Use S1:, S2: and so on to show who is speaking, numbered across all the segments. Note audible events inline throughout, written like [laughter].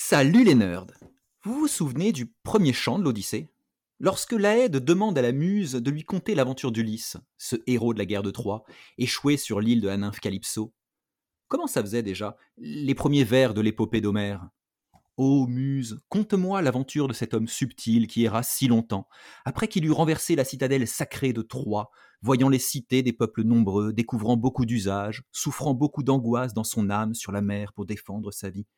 S1: Salut les nerds Vous vous souvenez du premier chant de l'Odyssée? Lorsque Laède demande à la muse de lui conter l'aventure d'Ulysse, ce héros de la guerre de Troie, échoué sur l'île de la nymphe Calypso. Comment ça faisait déjà, les premiers vers de l'épopée d'Homère? Ô muse, conte-moi l'aventure de cet homme subtil qui erra si longtemps, après qu'il eut renversé la citadelle sacrée de Troie, voyant les cités des peuples nombreux, découvrant beaucoup d'usages, souffrant beaucoup d'angoisse dans son âme sur la mer pour défendre sa vie.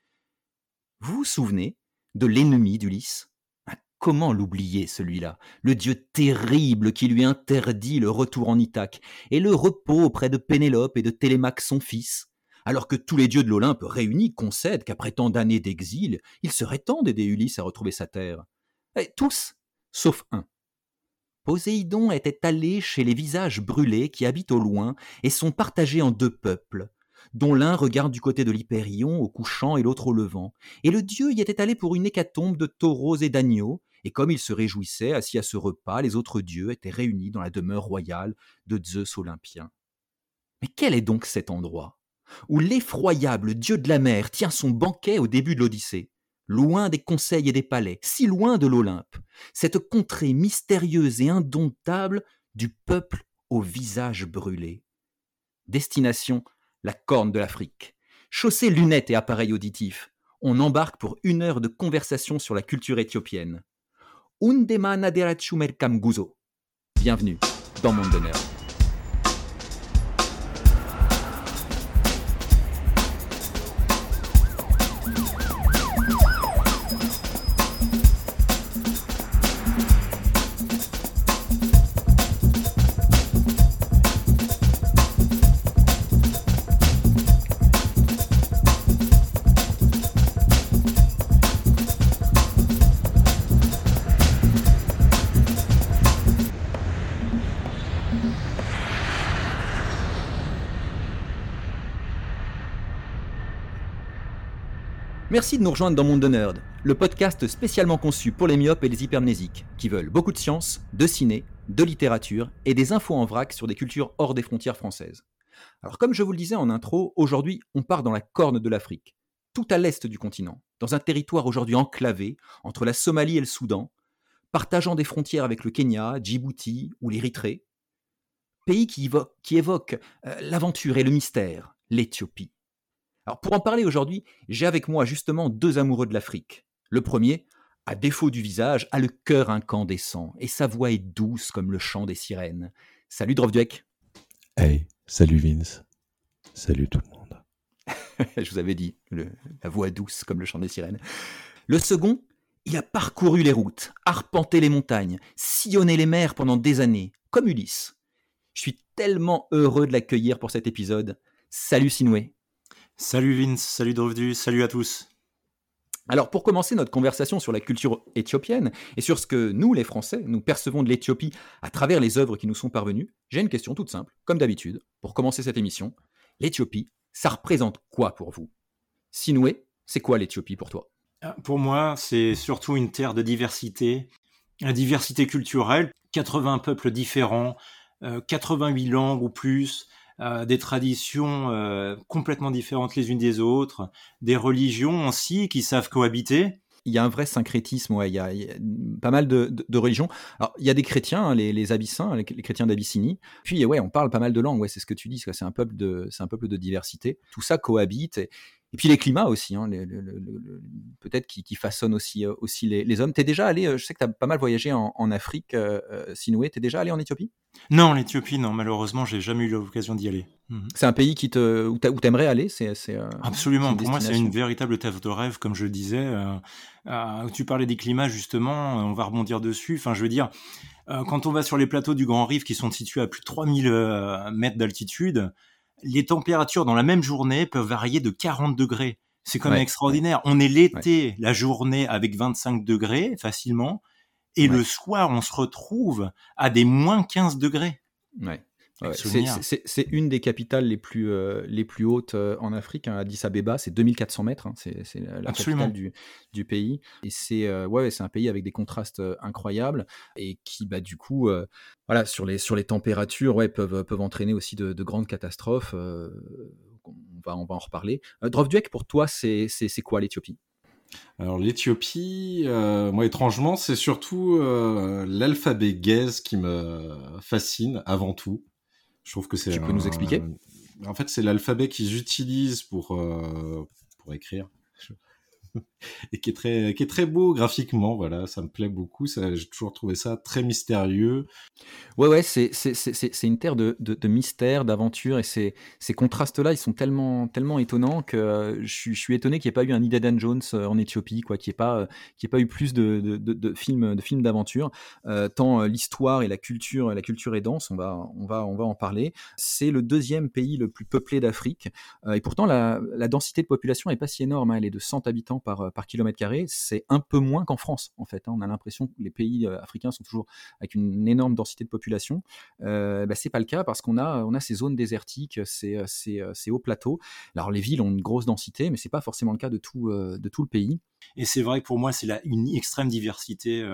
S1: Vous vous souvenez de l'ennemi d'Ulysse? Ah, Comment l'oublier, celui-là? Le dieu terrible qui lui interdit le retour en Ithaque et le repos auprès de Pénélope et de Télémaque son fils? Alors que tous les dieux de l'Olympe réunis concèdent qu'après tant d'années d'exil, il serait temps d'aider Ulysse à retrouver sa terre. Eh, tous, sauf un. Poséidon était allé chez les visages brûlés qui habitent au loin et sont partagés en deux peuples, dont l'un regarde du côté de l'Hyperion au couchant et l'autre au levant. Et le dieu y était allé pour une hécatombe de taureaux et d'agneaux, et comme il se réjouissait assis à ce repas, les autres dieux étaient réunis dans la demeure royale de Zeus Olympien. Mais quel est donc cet endroit où l'effroyable dieu de la mer tient son banquet au début de l'Odyssée, loin des conseils et des palais, si loin de l'Olympe, cette contrée mystérieuse et indomptable du peuple au visage brûlé? Destination la corne de l'Afrique. Chaussée lunettes et appareil auditif, on embarque pour une heure de conversation sur la culture éthiopienne. Undema Naderachu Guzo. Bienvenue dans Monde d'honneur. Merci de nous rejoindre dans Monde de Nerd, le podcast spécialement conçu pour les myopes et les hypermnésiques, qui veulent beaucoup de science, de ciné, de littérature et des infos en vrac sur des cultures hors des frontières françaises. Alors comme je vous le disais en intro, aujourd'hui on part dans la corne de l'Afrique, tout à l'est du continent, dans un territoire aujourd'hui enclavé entre la Somalie et le Soudan, partageant des frontières avec le Kenya, Djibouti ou l'Érythrée, pays qui évoque, euh, l'aventure et le mystère, l'Éthiopie. Alors pour en parler aujourd'hui, j'ai avec moi justement deux amoureux de l'Afrique. Le premier, à défaut du visage, a le cœur incandescent et sa voix est douce comme le chant des sirènes. Salut Drovduek.
S2: Hey, salut Vince. Salut tout le monde. [laughs]
S1: Je vous avais dit, la voix douce comme le chant des sirènes. Le second, il a parcouru les routes, arpenté les montagnes, sillonné les mers pendant des années, comme Ulysse. Je suis tellement heureux de l'accueillir pour cet épisode. Salut Sinoué.
S3: Salut Vince, salut Drovdu, salut à tous.
S1: Alors pour commencer notre conversation sur la culture éthiopienne et sur ce que nous les Français, nous percevons de l'Éthiopie à travers les œuvres qui nous sont parvenues, j'ai une question toute simple, comme d'habitude, pour commencer cette émission. L'Éthiopie, ça représente quoi pour vous? Sinoué, c'est quoi l'Éthiopie pour toi?
S3: Ah, Pour moi, c'est surtout une terre de diversité, la diversité culturelle, 80 peuples différents, 88 euh, langues ou plus, euh, des traditions euh, complètement différentes les unes des autres, des religions aussi qui savent cohabiter.
S1: Il y a un vrai syncrétisme, il, y a, pas mal de, religions. Alors, il y a des chrétiens, hein, les, les Abyssins, les, chrétiens d'Abyssinie. Puis, ouais, on parle pas mal de langues, ouais, c'est ce que tu dis, c'est un, peuple de, un peuple de diversité. Tout ça cohabite. Et, et puis les climats aussi, hein, peut-être qui, qui, façonnent aussi, euh, aussi les, les hommes. Tu es déjà allé, euh, je sais que tu as pas mal voyagé en, Afrique, euh, euh Sinoué, tu es déjà allé en Éthiopie?
S3: Non, l'Éthiopie, non, malheureusement, j'ai jamais eu l'occasion d'y aller.
S1: Mhm. C'est un pays qui te, où tu aimerais aller? C'est,
S3: Absolument, pour moi c'est une véritable terre de rêve, comme je le disais. tu parlais des climats, justement, on va rebondir dessus. Enfin, je veux dire, quand on va sur les plateaux du Grand Rift qui sont situés à plus de 3000 mètres d'altitude, les températures dans la même journée peuvent varier de 40 degrés. C'est quand même extraordinaire. On est l'été, la journée avec 25 degrés facilement, et le soir, on se retrouve à des moins 15 degrés.
S1: Ouais. C'est une des capitales les plus, euh, les plus hautes euh, en Afrique, hein, Addis Abeba, c'est 2400 mètres, hein, c'est la capitale du, du, pays. Et c'est euh, ouais, un pays avec des contrastes incroyables et qui, bah, du coup, voilà, sur, les, sur les températures, ouais, peuvent, peuvent entraîner aussi de, grandes catastrophes. on, va, on va en reparler. Drovduek, pour toi, c'est quoi l'Éthiopie?
S4: Alors l'Éthiopie, euh, moi étrangement, c'est surtout euh, l'alphabet gaze qui me fascine avant tout. Je trouve que c'est.
S1: Tu peux nous expliquer?
S4: En fait, c'est l'alphabet qu'ils utilisent pour pour écrire. [laughs] et qui est très qui est très beau graphiquement voilà ça me plaît beaucoup j'ai toujours trouvé ça très mystérieux
S1: ouais ouais c'est c'est une terre de, de, mystère d'aventure et ces ces contrastes là ils sont tellement tellement étonnants que euh, je, suis étonné qu'il n'y ait pas eu un Indiana Jones euh, en Éthiopie quoi qu'il n'y ait pas euh, ait pas eu plus de, de films de films d'aventure tant l'histoire et la culture la culture est dense on va on va on va en parler c'est le deuxième pays le plus peuplé d'Afrique et pourtant la, la densité de population est pas si énorme hein. elle est de 100 habitants par, par kilomètre carré, c'est un peu moins qu'en France, en fait. Hein. On a l'impression que les pays euh, africains sont toujours avec une énorme densité de population. Euh, bah, pas le cas parce qu'on a, on a ces zones désertiques, ces, euh, ces, euh, ces hauts plateaux. Alors les villes ont une grosse densité, mais c'est pas forcément le cas de tout, de tout le pays.
S3: Et c'est vrai que pour moi, c'est une extrême diversité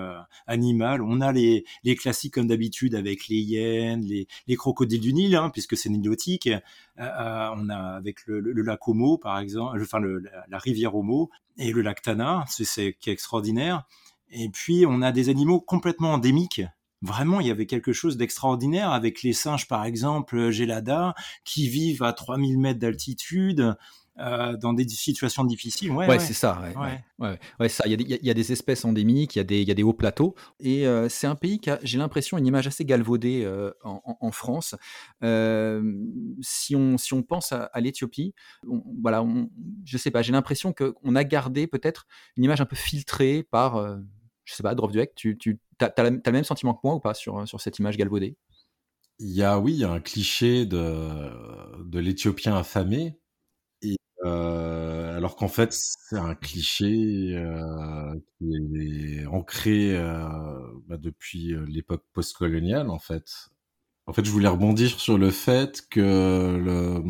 S3: animale. On a les, les classiques comme d'habitude avec les hyènes, les, les crocodiles du Nil, hein, puisque c'est nilotique. On a avec le, le, lac Homo, par exemple, enfin le, la, rivière Homo, et le lac Tana, c'est qui est extraordinaire. Et puis on a des animaux complètement endémiques. Vraiment, il y avait quelque chose d'extraordinaire avec les singes, par exemple, Gelada, qui vivent à 3000 mètres d'altitude, euh, dans des situations difficiles.
S1: Ouais, c'est ça. Ouais, ouais. ça. Il y, a des espèces endémiques, il y, a des, il y a des hauts plateaux. Et euh, c'est un pays qui a, j'ai l'impression, une image assez galvaudée euh, en, France. si, on, si on pense à, l'Éthiopie, voilà, on, je sais pas, j'ai l'impression qu'on a gardé peut-être une image un peu filtrée par, je sais pas, Drop tu, tu as, le même sentiment que moi ou pas sur, sur cette image galvaudée?
S4: Il y a, oui, il y a un cliché de, de l'Éthiopien affamé, euh, alors qu'en fait, c'est un cliché euh, qui est ancré euh, bah, depuis l'époque postcoloniale, en fait. En fait, je voulais rebondir sur le fait que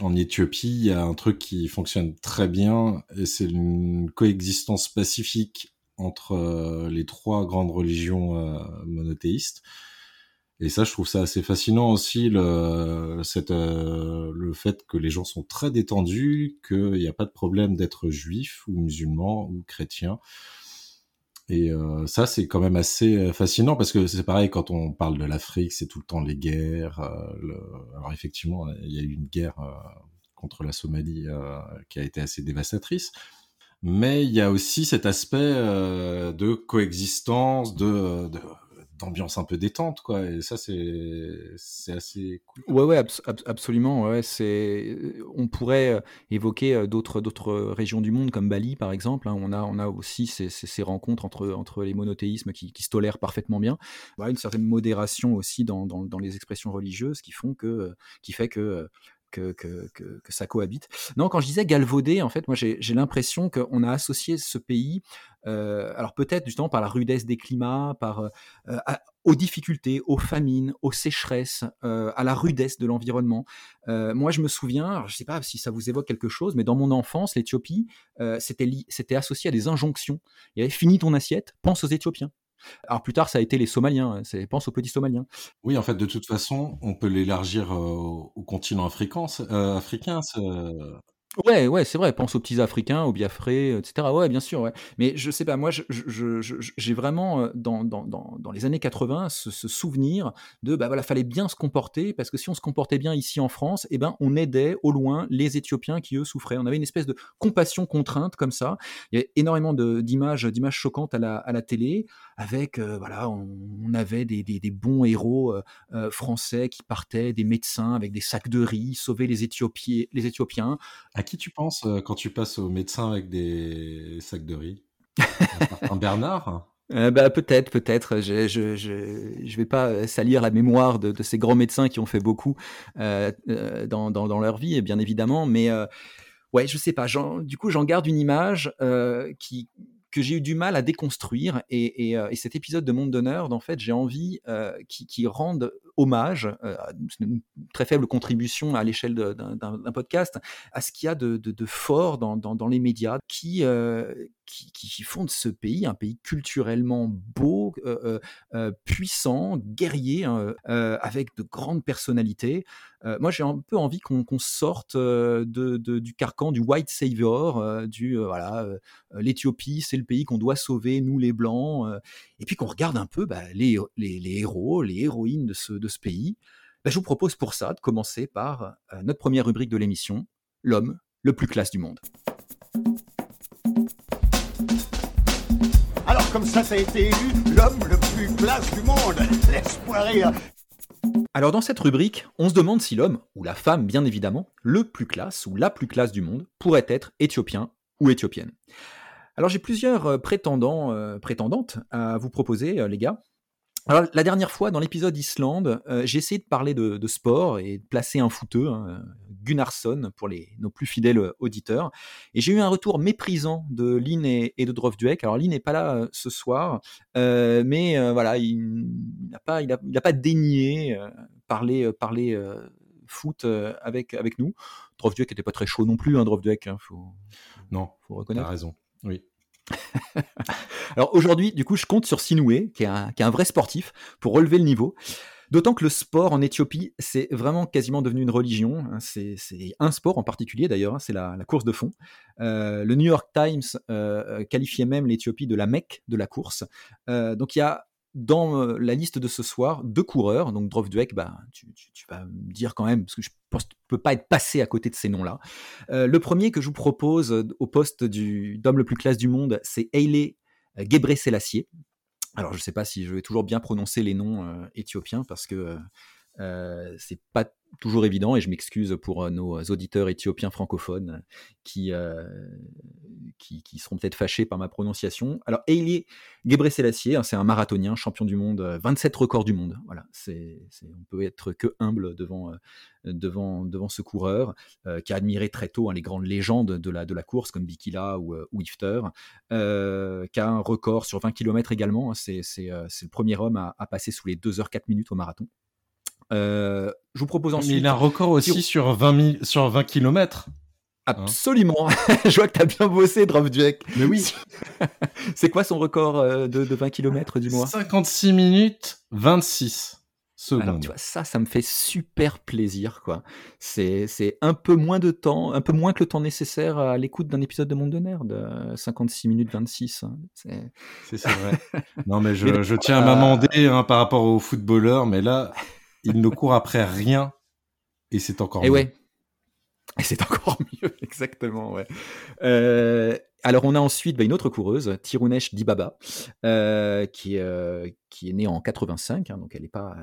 S4: en Éthiopie, il y a un truc qui fonctionne très bien, et c'est une coexistence pacifique entre les trois grandes religions monothéistes. Et ça, je trouve ça assez fascinant aussi, le, euh, le fait que les gens sont très détendus, qu'il n'y a pas de problème d'être juif ou musulman ou chrétien. Et euh, ça, c'est quand même assez euh, fascinant parce que c'est pareil quand on parle de l'Afrique, c'est tout le temps les guerres. Alors effectivement, il y a eu une guerre contre la Somalie qui a été assez dévastatrice. Mais il y a aussi cet aspect de coexistence, de, de ambiance un peu détente, quoi. Et ça, c'est c'est assez cool.
S1: Ouais, ouais, absolument. Ouais, c'est on pourrait euh, évoquer euh, d'autres d'autres régions du monde comme Bali, par exemple. Hein. On a on a aussi ces, ces, rencontres entre entre les monothéismes qui, qui se tolèrent parfaitement bien. une certaine modération aussi dans, dans, dans, les expressions religieuses qui font que euh, qui fait que que, que, ça cohabite. Non, quand je disais galvaudé, en fait, moi j'ai l'impression qu'on a associé ce pays, euh, alors peut-être justement par la rudesse des climats, par, euh, aux difficultés, aux famines, aux sécheresses, euh, à la rudesse de l'environnement. moi je me souviens, je ne sais pas si ça vous évoque quelque chose, mais dans mon enfance, l'Éthiopie, c'était associé à des injonctions. Il y avait fini ton assiette, pense aux Éthiopiens. Alors plus tard, ça a été les Somaliens. Hein, pense aux petits Somaliens.
S4: Oui, en fait, de toute façon, on peut l'élargir au continent. Euh, africain
S1: Ouais, ouais, c'est vrai. Pense aux petits Africains, aux Biafrés, etc. Ouais, bien sûr. Ouais. Mais je sais pas, moi, j'ai vraiment dans, dans, les années 80 ce, souvenir de bah voilà, fallait bien se comporter parce que si on se comportait bien ici en France, eh ben on aidait au loin les Éthiopiens qui eux souffraient. On avait une espèce de compassion contrainte comme ça. Il y a énormément d'images d'images choquantes à la, télé avec voilà, on, avait des, bons héros français qui partaient, des médecins avec des sacs de riz, sauver les Éthiopiens.
S4: À qui tu penses euh, quand tu passes au médecin avec des sacs de riz? Un Bernard?
S1: Euh, bah, peut-être, peut-être. Je, je, je, vais pas salir la mémoire de, ces grands médecins qui ont fait beaucoup euh, dans, leur vie, bien évidemment. Mais ouais, je sais pas. Du coup, j'en garde une image qui, que j'ai eu du mal à déconstruire. Et, et, cet épisode de Monde d'honneur, en fait, j'ai envie qui, qui rende hommage, une très faible contribution à l'échelle d'un podcast, à ce qu'il y a de, fort dans, dans, les médias qui, qui, qui, font de ce pays un pays culturellement beau, puissant, guerrier, hein, avec de grandes personnalités. moi, j'ai un peu envie qu'on sorte du carcan du white savior, du voilà, l'Éthiopie, c'est le pays qu'on doit sauver, nous les blancs, et puis qu'on regarde un peu bah, les, héros, les héroïnes de ce, de ce pays. Bah, je vous propose pour ça de commencer par notre première rubrique de l'émission, l'homme le plus classe du monde.
S5: Comme ça, ça a été élu l'homme le plus classe du monde. Laisse-moi.
S1: Alors dans cette rubrique, on se demande si l'homme, ou la femme bien évidemment, le plus classe ou la plus classe du monde, pourrait être éthiopien ou éthiopienne. Alors j'ai plusieurs euh, prétendants, euh, prétendantes à vous proposer, euh, les gars. Alors, la dernière fois, dans l'épisode Islande, j'ai essayé de parler de, sport et de placer un footeux, hein, Gunnarsson, pour les, nos plus fidèles auditeurs. Et j'ai eu un retour méprisant de Lynn et, de Drovduek. Alors, Lynn n'est pas là ce soir, mais voilà, il n'a pas, il a, pas daigné parler, parler foot avec, avec nous. Drovduek n'était pas très chaud non plus, hein, Drovduek, hein, faut,
S4: non, faut reconnaître. raison, oui. [laughs]
S1: Alors aujourd'hui, du coup, je compte sur Sinoué, qui est, un, qui est un vrai sportif, pour relever le niveau. D'autant que le sport en Éthiopie, c'est vraiment quasiment devenu une religion. Hein. C'est un sport en particulier d'ailleurs, hein, c'est la, course de fond. Euh, le New York Times euh, qualifiait même l'Éthiopie de la Mecque de la course. Euh, donc il y a dans la liste de ce soir deux coureurs. Donc Drovduek, bah, tu, vas me dire quand même, parce que je pense ne peux pas être passé à côté de ces noms-là. le premier que je vous propose au poste d'homme le plus classe du monde, c'est Haile Gebre Selassie. Alors je ne sais pas si je vais toujours bien prononcer les noms éthiopiens parce que euh, c'est pas toujours évident et je m'excuse pour euh, nos auditeurs éthiopiens francophones qui, euh, qui, seront peut-être fâchés par ma prononciation. Alors, Elie Gebrselassie, hein, c'est un marathonien, champion du monde, 27 records du monde. Voilà, c'est, on peut être que humble devant, devant, devant ce coureur qui a admiré très tôt hein, les grandes légendes de la, de la course comme Bikila ou, ou Ifter, qui a un record sur 20 km également. Hein, c'est, le premier homme à, à passer sous les 2 h 4 minutes au marathon. Euh, je vous propose ensuite.
S4: Mais il a un record aussi sur 20, sur 20 km.
S1: Absolument. [laughs] je vois que tu as bien bossé, Drovdjek.
S4: Mais oui. [laughs]
S1: c'est quoi son record euh, de, 20 km du mois?
S4: 56 minutes 26 secondes. Alors,
S1: tu vois, ça, ça me fait super plaisir, quoi. C'est, un peu moins de temps, un peu moins que le temps nécessaire à l'écoute d'un épisode de Monde de Nerd. 56 minutes 26. Hein.
S4: C'est, vrai. [laughs] non, mais je, je tiens à m'amender hein, par rapport aux footballeurs, mais là, il ne court après rien et c'est encore
S1: et mieux. Ouais. Et c'est encore [laughs] mieux, exactement. Ouais. Euh, alors on a ensuite bah, une autre coureuse, Tirunesh Dibaba, euh, qui, euh, qui est née en 85, hein, donc elle est pas,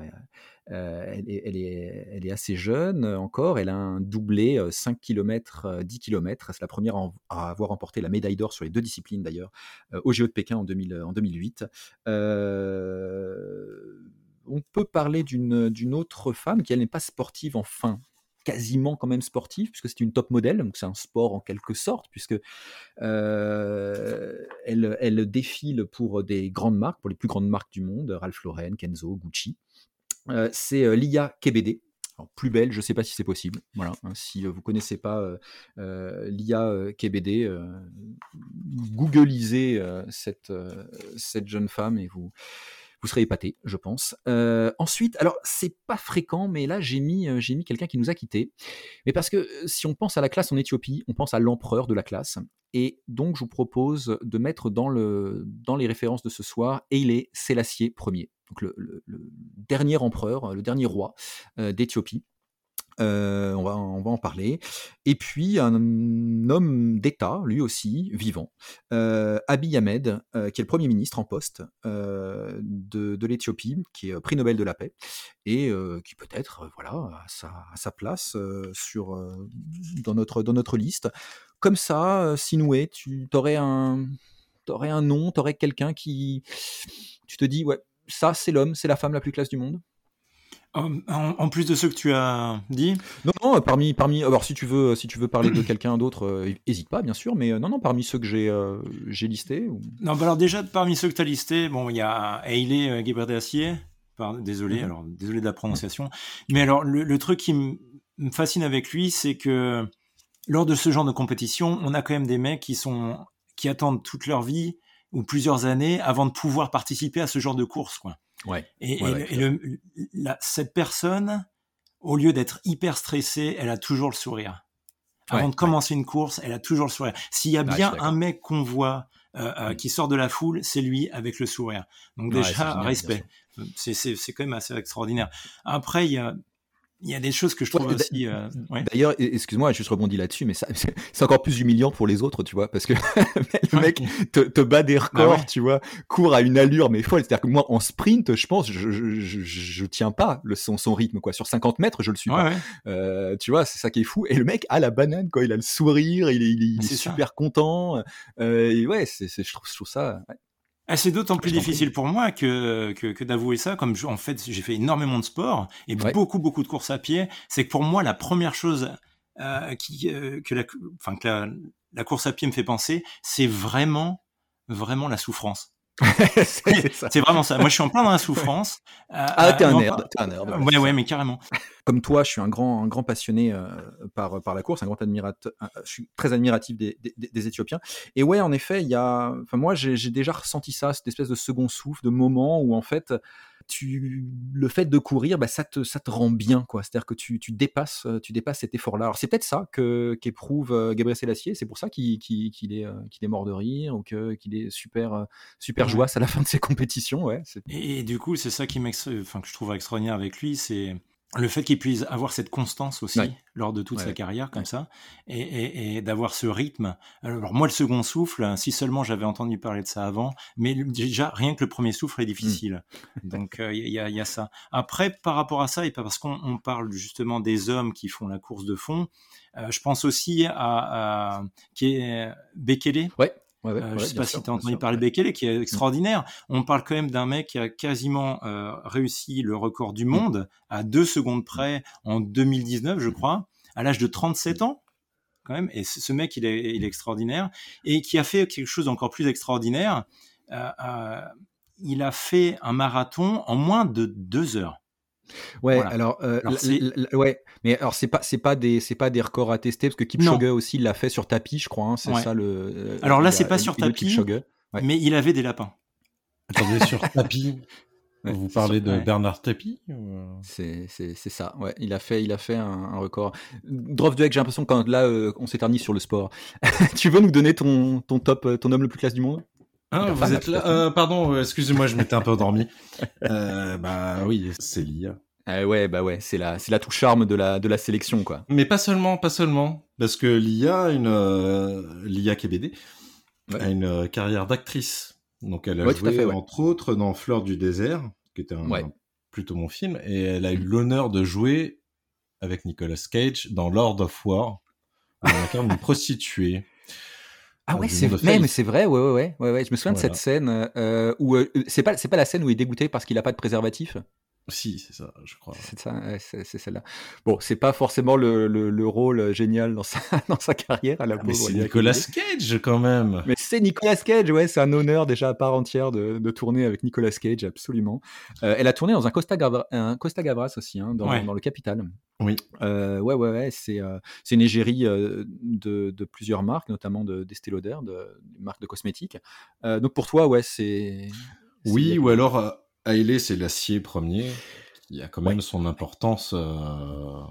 S1: elle est, elle, est, elle, est, assez jeune encore. Elle a un doublé 5 km, 10 km. C'est la première à avoir remporté la médaille d'or sur les deux disciplines d'ailleurs au JO de Pékin en, 2000, en 2008 on peut parler d'une autre femme qui, n'est pas sportive, enfin, quasiment quand même sportive, puisque c'est une top modèle, donc c'est un sport en quelque sorte, puisque euh, elle, défile pour des grandes marques, pour les plus grandes marques du monde, Ralph Lauren, Kenzo, Gucci. Euh, c'est euh, Lia Kebede. plus belle, je ne sais pas si c'est possible. Voilà, hein, si vous ne connaissez pas Lia Kebede, googlisez cette, cette jeune femme et vous, vous serez épaté, je pense. Euh, ensuite, alors c'est pas fréquent, mais là j'ai mis, euh, j'ai mis quelqu'un qui nous a quittés. Mais parce que euh, si on pense à la classe en Éthiopie, on pense à l'empereur de la classe. Et donc je vous propose de mettre dans les références de ce soir Haile Selassie Ier, donc le, dernier empereur, le dernier roi d'Éthiopie. Euh, on, va, en parler. Et puis un homme d'État, lui aussi, vivant, euh, Abiy Ahmed, euh, qui est le Premier ministre en poste de, l'Éthiopie, qui est prix Nobel de la paix, et qui peut-être voilà, a sa, sa place sur, dans, notre, dans notre liste. Comme ça, Sinoué, tu aurais un, aurais un nom, tu aurais quelqu'un qui... Tu te dis, ouais, ça c'est l'homme, c'est la femme la plus classe du monde?
S3: En, plus de ce que tu as dit
S1: Non, non, parmi, parmi, alors si tu veux, si tu veux parler de quelqu'un d'autre, n'hésite euh, pas, bien sûr, mais euh, non, non, parmi ceux que j'ai, euh, j'ai listés.
S3: Non, bah alors déjà parmi ceux que tu as listés, bon, il y a Haile Gebrselassie, désolé, mmh alors désolé de la prononciation. Mais alors le, truc qui me fascine avec lui, c'est que lors de ce genre de compétition, on a quand même des mecs qui sont qui attendent toute leur vie ou plusieurs années avant de pouvoir participer à ce genre de course, quoi.
S1: Ouais.
S3: Et, cette personne, au lieu d'être hyper stressée, elle a toujours le sourire. Avant de commencer une course, elle a toujours le sourire. S'il y a bien un mec qu'on voit euh, euh, mm. qui sort de la foule, c'est lui avec le sourire. Donc déjà, respect. C'est quand même assez extraordinaire. Après, il y a, il y a des choses que je trouve aussi. Euh,
S1: d'ailleurs, excuse-moi, je juste rebondi là-dessus, mais [laughs] c'est encore plus humiliant pour les autres, tu vois, parce que [laughs] le mec te, bat des bah records, tu vois, court à une allure mais folle. C'est-à-dire que moi, en sprint, je pense, je, je, je, tiens pas le, son, son rythme, quoi. Sur 50 mètres, je le suis pas. Euh, tu vois, c'est ça qui est fou. Et le mec a la banane, quoi. Il a le sourire, il est, il est, super content. Euh, et ouais, c'est, je, trouve, je trouve ça.
S3: Ah, c'est d'autant plus difficile pour moi que, que, d'avouer ça, comme en fait j'ai fait énormément de sport et beaucoup beaucoup de courses à pied, c'est que pour moi la première chose euh, qui, euh, que, la, enfin, que la, course à pied me fait penser, c'est vraiment vraiment la souffrance. [laughs] c'est vraiment ça. Moi, je suis en plein dans la souffrance.
S1: Euh, ah, t'es un nerd. T'es un nerd.
S3: Ouais, ouais, mais carrément. [laughs]
S1: Comme toi, je suis un grand, un grand passionné euh, par, par la course, un grand admirateur. Je suis très admiratif des, des, des, Éthiopiens. Et ouais, en effet, il y a. Enfin, moi, j'ai déjà ressenti ça, cette espèce de second souffle, de moment où en fait, tu, le fait de courir, bah, ça, te, ça te rend bien, quoi. C'est-à-dire que tu, tu, dépasses, euh, tu dépasses cet effort-là. Alors c'est peut-être ça que qu'éprouve euh, Gabriel Selassie. C'est pour ça qu'il est, euh, qu'il est mort de rire ou qu'il est super, super joyeux à la fin de ses compétitions. Ouais,
S3: et, du coup, c'est ça qui enfin, que je trouve extraordinaire avec lui, c'est le fait qu'il puisse avoir cette constance aussi lors de toute sa carrière comme ça et, d'avoir ce rythme. Alors moi le second souffle, si seulement j'avais entendu parler de ça avant, mais déjà rien que le premier souffle est mmh. difficile. [laughs] Donc il y, a, ça. Après par rapport à ça et parce qu'on parle justement des hommes qui font la course de fond, euh, je pense aussi à, qui est Bekele.
S1: Ouais.
S3: Ouais, euh, je sais pas si tu as entendu parler de Bekele, qui est extraordinaire. On parle quand même d'un mec qui a quasiment euh, réussi le record du monde à deux secondes près en 2019, je crois, à l'âge de 37 ans. Quand même. Et ce mec, il est, il est, extraordinaire. Et qui a fait quelque chose d'encore plus extraordinaire. Euh, il a fait un marathon en moins de deux heures.
S1: Ouais, alors, euh, ouais, mais alors c'est pas c'est pas des c'est pas des records à tester parce que Kipchoge aussi l'a fait sur tapis, je crois. Hein, c'est ça le. Euh,
S3: alors là, c'est pas sur tapis, mais il avait des lapins.
S4: Attendez, sur [laughs] tapis. Vous parlez de Bernard Tapie
S1: C'est ça, ouais. Il a fait, il a fait un, record. Drof Duek, j'ai l'impression quand là, euh, on s'éternise sur le sport. [laughs] tu veux nous donner ton, ton top, ton homme le plus classe du monde?
S4: Ah, vous êtes là [laughs] euh, Pardon, excusez-moi, je m'étais un peu endormi. Euh, bah oui, c'est l'IA.
S1: Euh, ouais, bah ouais, c'est la, c'est la touche charme de la, de la sélection, quoi.
S4: Mais pas seulement, pas seulement, parce que l'IA, une, euh, l'IA KBD, a une euh, carrière d'actrice. Donc elle a joué entre autres dans Fleur du désert, qui était un, plutôt mon film, et elle a eu l'honneur de jouer avec Nicolas Cage dans Lord of War, où elle incarne une prostituée.
S1: Ah ouais, c'est vrai, mais c'est vrai, ouais, ouais, ouais, ouais, Je me souviens de cette scène euh, où euh, c'est pas, c'est pas la scène où il est dégoûté parce qu'il a pas de préservatif?
S4: Si, c'est ça, je crois.
S1: C'est ça, c'est celle-là. Bon, c'est pas forcément le, le, rôle génial dans sa, [laughs] dans sa carrière à la
S4: ah, Mais c'est Nicolas Cage quand même.
S1: Mais c'est Nicolas Cage, ouais, c'est un honneur déjà à part entière de, de tourner avec Nicolas Cage, absolument. Euh, elle a tourné dans un Costa, Gavras, un Costa Gavras aussi, hein, dans, dans, le Capital.
S4: Oui.
S1: Euh, ouais, ouais, ouais, c'est euh, c'est une égérie de, de, plusieurs marques, notamment de d'Estée Lauder, de, marques de cosmétiques. donc pour toi, ouais, c'est.
S4: Oui, ou alors Haile, c'est l'acier premier, qui a quand même son importance euh,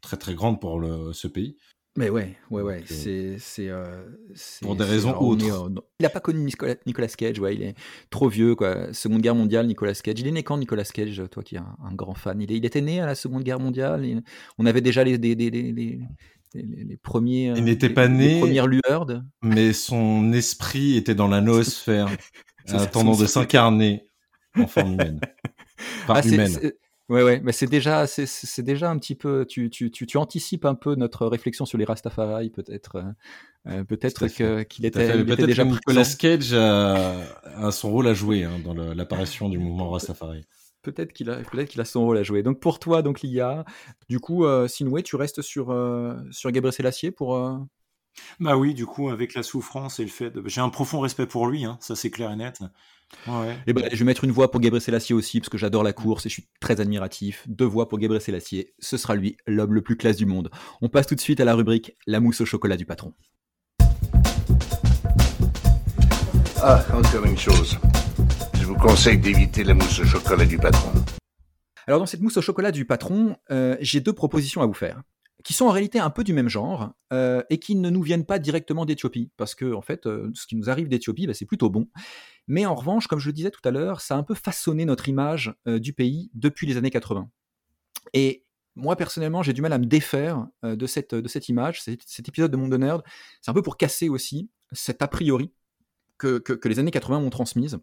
S4: très très grande pour le, ce pays.
S1: Mais ouais, ouais, ouais, euh, c'est, euh,
S4: pour des raisons autres.
S1: il n'a pas connu Nicolas, Nicolas, Cage, ouais, il est trop vieux, quoi. Seconde Guerre mondiale, Nicolas Cage. Il est né quand Nicolas Cage, toi qui es un, grand fan? Il, il, était né à la Seconde Guerre mondiale. on avait déjà les, les, les, les premiers.
S4: Il n'était pas né.
S1: premières lueurs. De...
S4: Mais son esprit était dans la [laughs] noosphère, attendant de s'incarner en forme humaine.
S1: ah, humaine. Ouais, ouais, mais c'est déjà, c'est déjà un petit peu, tu, tu, tu, tu, anticipes un peu notre réflexion sur les Rastafari, peut-être, euh, euh peut-être qu'il était,
S4: peut déjà que Nicolas Cage a, son rôle à jouer hein, dans l'apparition du mouvement Rastafari.
S1: Peut-être qu'il a, peut-être qu'il a son rôle à jouer. Donc pour toi, donc l'IA, du coup, euh, Sinoué, tu restes sur euh, sur Gabriel Selassie pour. Euh,
S3: Bah oui, du coup, avec la souffrance et le fait de... J'ai un profond respect pour lui, hein, ça c'est clair et net.
S1: Et eh ben, je vais mettre une voix pour Gabriel Selassie aussi, parce que j'adore la course et je suis très admiratif. Deux voix pour Gabriel Selassie, ce sera lui, l'homme le plus classe du monde. On passe tout de suite à la rubrique La mousse au chocolat du patron.
S6: Ah, encore une chose. Je vous conseille d'éviter la mousse au chocolat du patron.
S1: Alors dans cette mousse au chocolat du patron, euh, j'ai deux propositions à vous faire qui sont en réalité un peu du même genre euh, et qui ne nous viennent pas directement d'Éthiopie, parce que en fait, euh, ce qui nous arrive d'Éthiopie, bah, c'est plutôt bon. Mais en revanche, comme je le disais tout à l'heure, ça a un peu façonné notre image euh, du pays depuis les années 80. Et moi, personnellement, j'ai du mal à me défaire de, cette, de cette image, cet, épisode de Monde de Nerd. C'est un peu pour casser aussi cet a priori que, les années 80 m'ont transmise.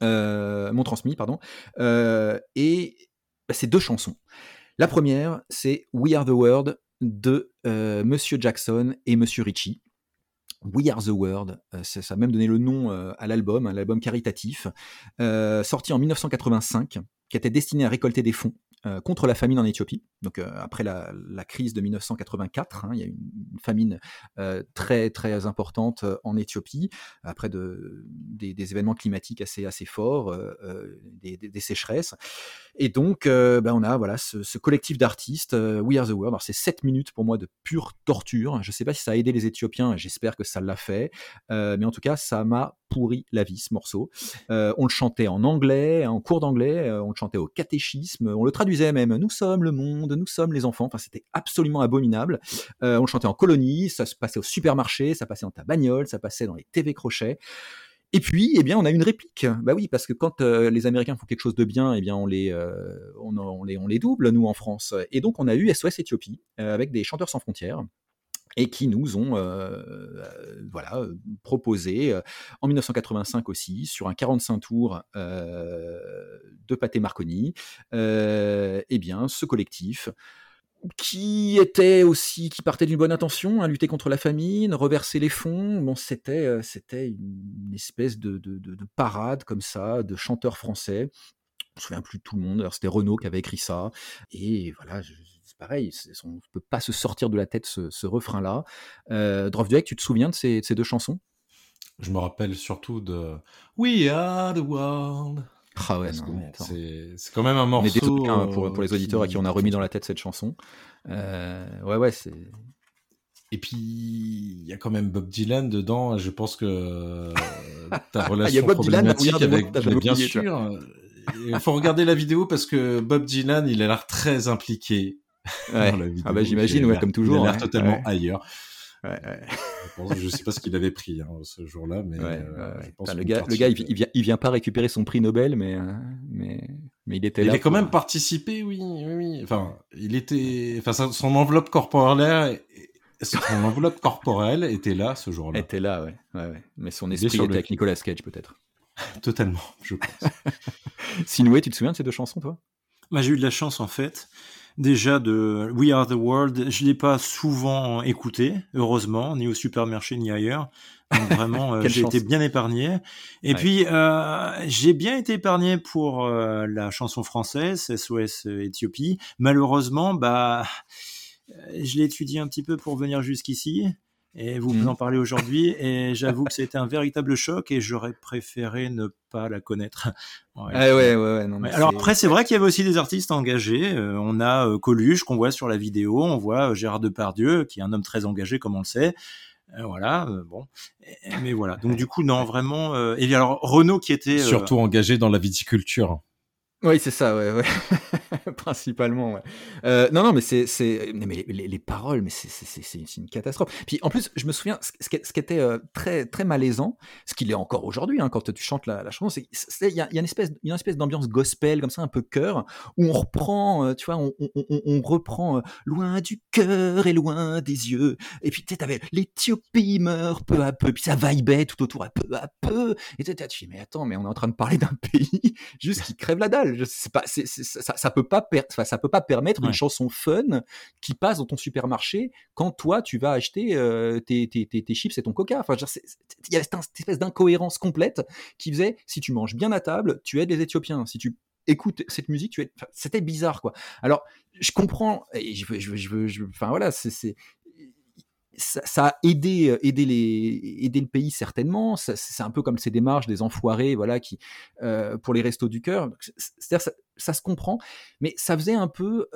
S1: m'ont transmis, pardon. et bah, ces deux chansons. La première, c'est We Are the World de euh, Monsieur Jackson et Monsieur Ritchie. We Are the World, euh, ça, a même donné le nom euh, à l'album, un caritatif, sorti en 1985, qui était destiné à récolter des fonds euh, contre la famine en Éthiopie. Donc euh, après la, crise de 1984, hein, il y a une, une famine euh, très très importante en Éthiopie après de, des, événements climatiques assez assez forts, des, sécheresses. Et donc ben, on a voilà ce, collectif d'artistes We Are the World. Alors c'est 7 minutes pour moi de pure torture. Je ne sais pas si ça a aidé les Éthiopiens. J'espère que ça l'a fait, mais en tout cas ça m'a pourri la vie ce morceau. on le chantait en anglais, en cours d'anglais, on le chantait au catéchisme, on le traduisait même Nous sommes le monde, nous sommes les enfants. Enfin, c'était absolument abominable. Euh, on le chantait en colonie, ça se passait au supermarché, ça passait dans ta bagnole, ça passait dans les TV crochets. Et puis, eh bien, on a une réplique. Bah oui, parce que quand euh, les Américains font quelque chose de bien, eh bien, on les, euh, on, les, on les double, nous, en France. Et donc, on a eu SOS Éthiopie, avec des chanteurs sans frontières, et qui nous ont euh, voilà, proposé en 1985 aussi, sur un 45 tours de Pâté Marconi, eh bien, ce collectif qui était aussi, qui partait d'une bonne intention, à hein, lutter contre la famine, reverser les fonds. Bon, c'était, c'était une espèce de, de, de, parade comme ça, de chanteurs français. Je me souviens plus de tout le monde. C'était Renaud qui avait écrit ça. Et voilà, pareil, on ne peut pas se sortir de la tête ce, refrain-là. Euh, tu te souviens de ces, deux chansons?
S4: Je me rappelle surtout de We Are the World.
S1: Ah ouais, [laughs]
S4: c'est quand même un morceau.
S1: Hein, pour, pour, les auditeurs à qui on a remis dans la tête cette chanson. Euh, ouais, ouais, c'est.
S4: Et puis, il y a quand même Bob Dylan dedans. Je pense que ta [laughs] relation problématique avec, bien sûr. Il faut regarder la vidéo parce que Bob Dylan, il a l'air très impliqué
S1: Ouais. ah bah j'imagine, ouais, comme toujours.
S4: Il a l'air totalement ailleurs. je ne sais pas ce qu'il avait pris hein, ce jour-là, mais euh,
S1: le gars, le gars il, vient, il vient pas récupérer son prix Nobel, mais, euh, mais, mais il était là.
S4: Il a quand même participé, oui, oui, oui. Enfin, il était, enfin, son enveloppe corporelle, son enveloppe corporelle était là ce jour-là.
S1: Était là, ouais, ouais, Mais son esprit était avec Nicolas Cage, peut-être. [laughs]
S4: Totalement, je pense. [laughs]
S1: Sinoué, tu te souviens de ces deux chansons, toi?
S3: Bah, J'ai eu de la chance, en fait déjà de We Are the World, je l'ai pas souvent écouté, heureusement, ni au supermarché ni ailleurs. Donc [laughs] vraiment, euh, j'ai été bien épargné. Et puis, euh, j'ai bien été épargné pour euh, la chanson française, SOS Éthiopie. Malheureusement, bah, je l'ai étudié un petit peu pour venir jusqu'ici et vous vous mmh. en parlez aujourd'hui. Et j'avoue que c'était un véritable choc et j'aurais préféré ne pas la connaître. [laughs]
S1: ouais, ah ouais, ouais, non,
S3: Alors après, c'est vrai qu'il y avait aussi des artistes engagés. Euh, on a euh, Coluche qu'on voit sur la vidéo, on voit euh, Gérard Depardieu qui est un homme très engagé, comme on le sait. voilà, bon, mais voilà. Donc du coup, non, vraiment. et alors Renault qui était
S4: surtout engagé dans la viticulture.
S1: Oui, c'est ça, [laughs] principalement. Euh, non, non, mais c'est, les, les, paroles, mais c'est, une catastrophe. Puis en plus, je me souviens, ce, qui, était euh, très, très malaisant, ce qu'il est encore aujourd'hui, hein, quand tu chantes la, chanson, c'est, il y a, une espèce, d'ambiance gospel comme ça, un peu cœur, où on reprend, euh, tu vois, on, reprend loin du cœur et loin des yeux. Et puis tu sais, t'avais l'Éthiopie meurt peu à peu, puis ça vibait tout autour à peu à peu. Et tu te dis, mais attends, mais on est en train de parler d'un [laughs] pays juste qui crève la dalle ça, ça, peut pas, ça peut pas permettre une chanson fun qui passe dans ton supermarché quand toi tu vas acheter euh, tes, tes, tes, chips et ton coca. Enfin, il y a cette espèce d'incohérence complète qui faisait si tu manges bien à table, tu aides les Éthiopiens. Si tu écoutes cette musique, tu es... c'était bizarre quoi. Alors, je comprends, et je veux, je veux, je veux, enfin voilà, c'est ça, a aidé, aidé, les, aider le pays certainement. C'est un peu comme ces démarches des enfoirés, voilà, qui pour les restos du cœur. C'est-à-dire ça, ça, se comprend, mais ça faisait un peu,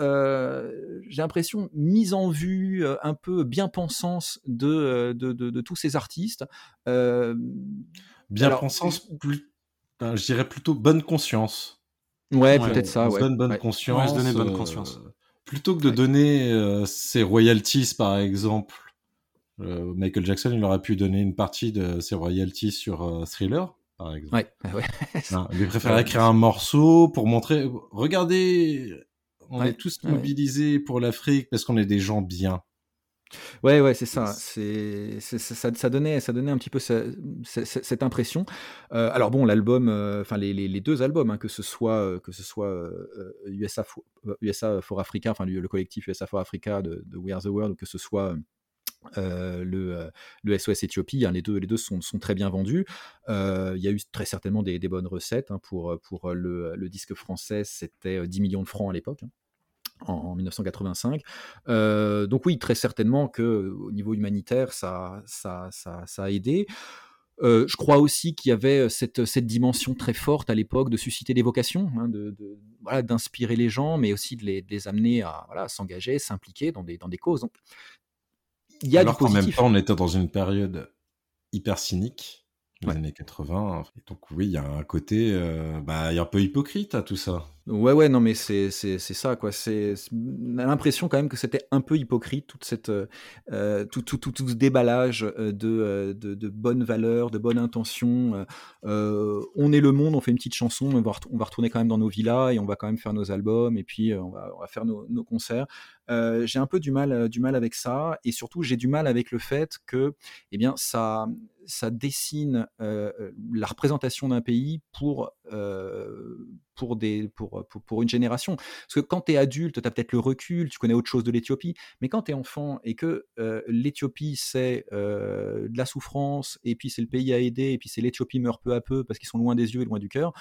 S1: j'ai l'impression, mise en vue, un peu bien pensance de, de, de, tous ces artistes.
S4: bien pensance, plus, je dirais plutôt bonne conscience.
S1: Ouais, peut-être ça.
S4: On
S1: ouais.
S4: donne bonne conscience.
S3: se donner bonne conscience.
S4: plutôt que de donner ses royalties, par exemple euh, Michael Jackson, il aurait pu donner une partie de ses royalties sur euh, Thriller, par exemple.
S1: Ouais, [laughs] ouais.
S4: il préférait écrire un morceau pour montrer, regardez, on est tous mobilisés pour l'Afrique parce qu'on est des gens bien.
S1: Ouais, ouais, c'est ça. C'est, ça, ça, donnait, ça donnait un petit peu cette impression. Euh, alors bon, l'album, enfin les, deux albums, hein, que ce soit que ce soit USA, for, USA for Africa, enfin le, collectif USA for Africa de, de We Are the World, ou que ce soit euh, le, euh, SOS Éthiopie, hein, les deux, sont, très bien vendus. Euh, il y a eu très certainement des, bonnes recettes hein, pour, le, disque français, c'était 10 millions de francs à l'époque. Hein, en, 1985. donc oui, très certainement que au niveau humanitaire, ça, a aidé. je crois aussi qu'il y avait cette, dimension très forte à l'époque de susciter des vocations, d'inspirer les gens, mais aussi de les, amener à s'engager, s'impliquer dans des, dans des causes. Donc
S4: il y a Alors qu'en même temps, on était dans une période hyper cynique, les années 80. donc oui, il y a un côté euh, bah, un peu hypocrite à tout ça.
S1: Ouais, ouais, non, mais c'est ça, quoi. C'est l'impression quand même que c'était un peu hypocrite, toute cette, euh, euh, tout, tout, tout, ce déballage euh, de, de, de, bonnes valeurs, de bonnes intentions. on est le monde, on fait une petite chanson, on va, on va retourner quand même dans nos villas et on va quand même faire nos albums et puis on va, faire nos, nos concerts. j'ai un peu du mal, du mal avec ça et surtout j'ai du mal avec le fait que, eh bien, ça, ça dessine la représentation d'un pays pour, pour, des, pour, pour, une génération. Parce que quand tu es adulte, tu as peut-être le recul, tu connais autre chose de l'Éthiopie, mais quand tu es enfant et que l'Éthiopie, c'est de la souffrance, et puis c'est le pays à aider, et puis c'est l'Éthiopie meurt peu à peu parce qu'ils sont loin des yeux et loin du cœur,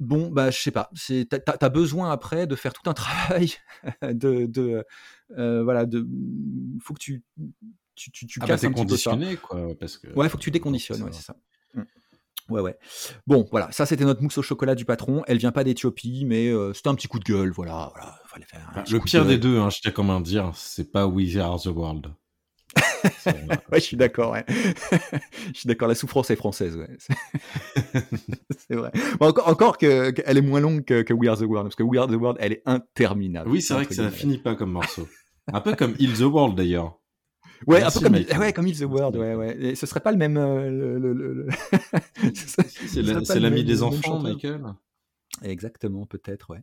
S1: bon, bah, je sais pas, tu as, besoin après de faire tout un [laughs] travail de. de voilà, de. faut que tu tu, tu, tu
S4: ah bah, casses un conditionné, quoi. Parce que,
S1: ouais, faut que tu déconditionnes, ouais, c'est ça. Ouais, ouais. Bon, voilà, ça c'était notre mousse au chocolat du patron. Elle vient pas d'Éthiopie, mais euh, c'était un petit coup de gueule, voilà. voilà
S4: fallait faire bah, le pire des deux, hein, je tiens comment dire, c'est pas We Are the World. [laughs]
S1: ouais, je suis d'accord, ouais. [laughs] je suis d'accord, la souffrance est française, ouais. c'est [laughs] vrai. Bon, encore, encore qu'elle est moins longue que, que, We Are the World, parce que We Are the World, elle est interminable.
S4: Oui, c'est vrai que ça finit pas comme morceau. Un peu comme Heal the World d'ailleurs.
S1: Ouais, un peu comme, ouais, comme Heal the World, ouais, ouais. Et ce serait pas le même. Euh, le, le, [laughs]
S4: c'est l'ami des enfants, Michael.
S1: Exactement, peut-être, ouais.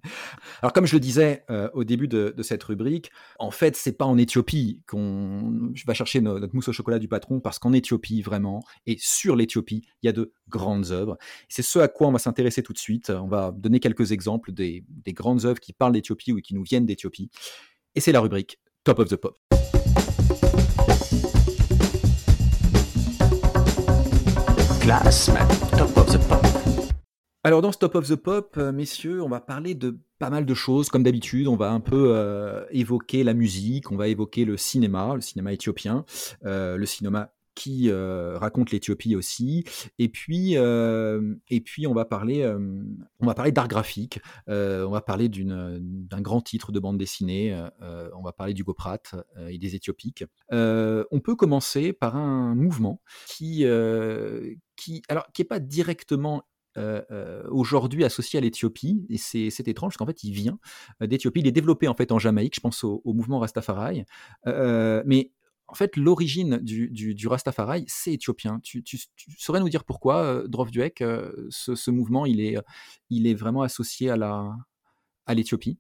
S1: Alors, comme je le disais euh, au début de, de, cette rubrique, en fait, c'est pas en Éthiopie qu'on va chercher notre mousse au chocolat du patron, parce qu'en Éthiopie, vraiment, et sur l'Éthiopie, il y a de grandes œuvres. C'est ce à quoi on va s'intéresser tout de suite. On va donner quelques exemples des, des grandes œuvres qui parlent d'Éthiopie ou qui nous viennent d'Éthiopie. Et c'est la rubrique Top of the Pop. Alors dans Top of the Pop, euh, messieurs, on va parler de pas mal de choses. Comme d'habitude, on va un peu euh, évoquer la musique, on va évoquer le cinéma, le cinéma éthiopien, euh, le cinéma qui raconte l'Éthiopie aussi. Et puis, et puis on va parler, on va parler d'art graphique. on va parler d'un grand titre de bande dessinée. on va parler du Goprat et des Éthiopiques. on peut commencer par un mouvement qui, qui, alors, qui est pas directement aujourd'hui associé à l'Éthiopie, et c'est étrange parce qu'en fait il vient d'Éthiopie, il est développé en fait en Jamaïque, je pense au, mouvement Rastafari, mais en fait, l'origine du, du, Rastafari, c'est éthiopien. Tu, saurais nous dire pourquoi, euh, Drofduek, euh, ce, mouvement, il est, il est vraiment associé à, la, à l'Éthiopie?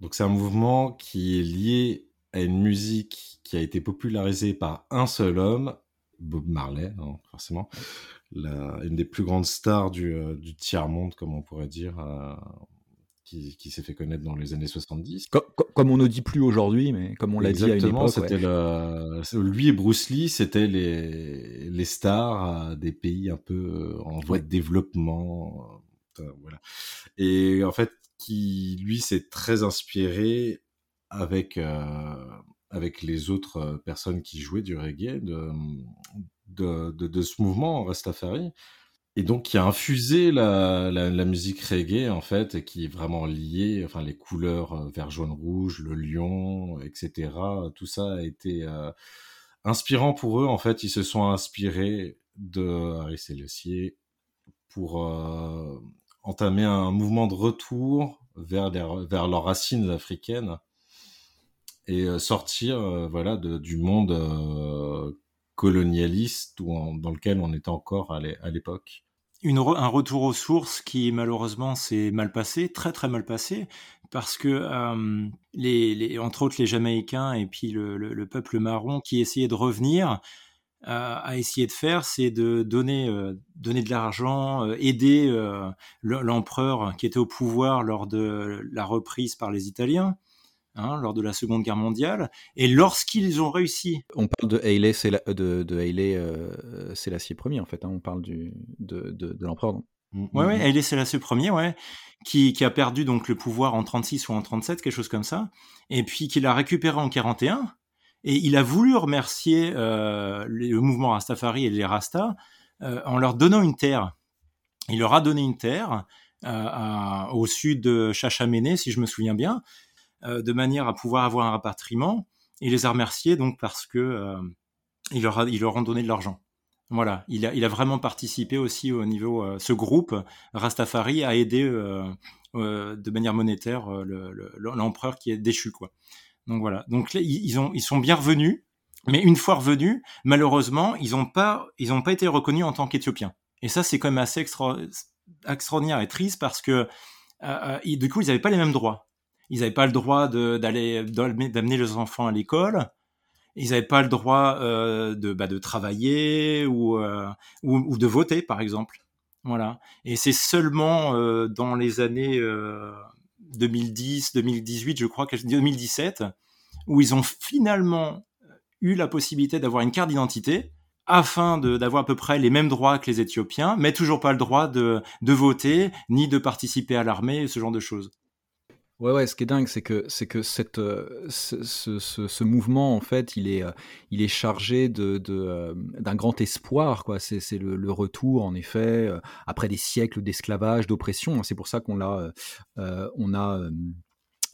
S4: Donc c'est un mouvement qui est lié à une musique qui a été popularisée par un seul homme, Bob Marley, hein, forcément, une des plus grandes stars du, euh, du tiers-monde, comme on pourrait dire, qui, s'est fait connaître dans les années 70.
S1: Comme, on ne dit plus aujourd'hui, mais comme on l'a dit à une époque.
S4: C'était Lui et Bruce Lee, c'était les, les stars des pays un peu euh, en voie de développement. Euh, voilà. Et en fait, qui lui s'est très inspiré avec euh, avec les autres personnes qui jouaient du reggae de, de, de, ce mouvement Rastafari. Et donc, qui a infusé la, musique reggae, en fait, et qui est vraiment lié, enfin, les couleurs vert, jaune, rouge, le lion, etc. Tout ça a été inspirant pour eux. En fait, ils se sont inspirés de Harry Célestier pour entamer un mouvement de retour vers, leurs racines africaines et euh, sortir euh, voilà du monde euh, colonialiste dans lequel on était encore à l'époque.
S3: Un retour aux sources qui malheureusement s'est mal passé, très très mal passé, parce que les, entre autres les Jamaïcains et puis le, peuple marron qui essayait de revenir, à essayer de faire, c'est de donner, donner de l'argent, aider l'empereur qui était au pouvoir lors de la reprise par les Italiens. Hein, lors de la Seconde Guerre mondiale. Et lorsqu'ils ont réussi.
S1: On parle de Haile, c'est de, de Haile, euh, Sélassié Ier, en fait. Hein, on parle du, de, de, l'empereur.
S3: Oui, mm, ouais, mm. Haile Sélassié Ier, ouais, qui, qui, a perdu donc le pouvoir en 36 ou en 37, quelque chose comme ça, et puis qu'il a récupéré en 41. Et il a voulu remercier euh, le mouvement Rastafari et les Rastas euh, en leur donnant une terre. Il leur a donné une terre au sud de Chachamene, si je me souviens bien, de manière à pouvoir avoir un rapatriement et les a remerciés donc parce que euh, ils leur, a, donné de l'argent. Voilà, il a, il vraiment participé aussi au niveau, euh, ce groupe, Rastafari, a aidé de manière monétaire l'empereur qui est déchu. Quoi. Donc voilà, donc ils, ils sont bien revenus, mais une fois revenus, malheureusement, ils n'ont pas été reconnus en tant qu'Éthiopiens. Et ça, c'est quand même assez extraordinaire et triste parce que du coup, ils n'avaient pas les mêmes droits ils n'avaient pas le droit d'aller d'amener les enfants à l'école. Ils n'avaient pas le droit euh, de, bah, de travailler ou, euh, ou, de voter, par exemple. Voilà. Et c'est seulement euh, dans les années 2010, 2018, je crois, 2017, où ils ont finalement eu la possibilité d'avoir une carte d'identité afin d'avoir à peu près les mêmes droits que les Éthiopiens, mais toujours pas le droit de, de voter, ni de participer à l'armée, ce genre de choses.
S1: Ouais, ouais, ce qui est dingue, c'est que, c'est que cette, euh, ce, ce, mouvement, en fait, il est, euh, il est chargé de, euh, d'un grand espoir, quoi. C'est, c'est le, le, retour, en effet, après des siècles d'esclavage, d'oppression. C'est pour ça qu'on l'a, on a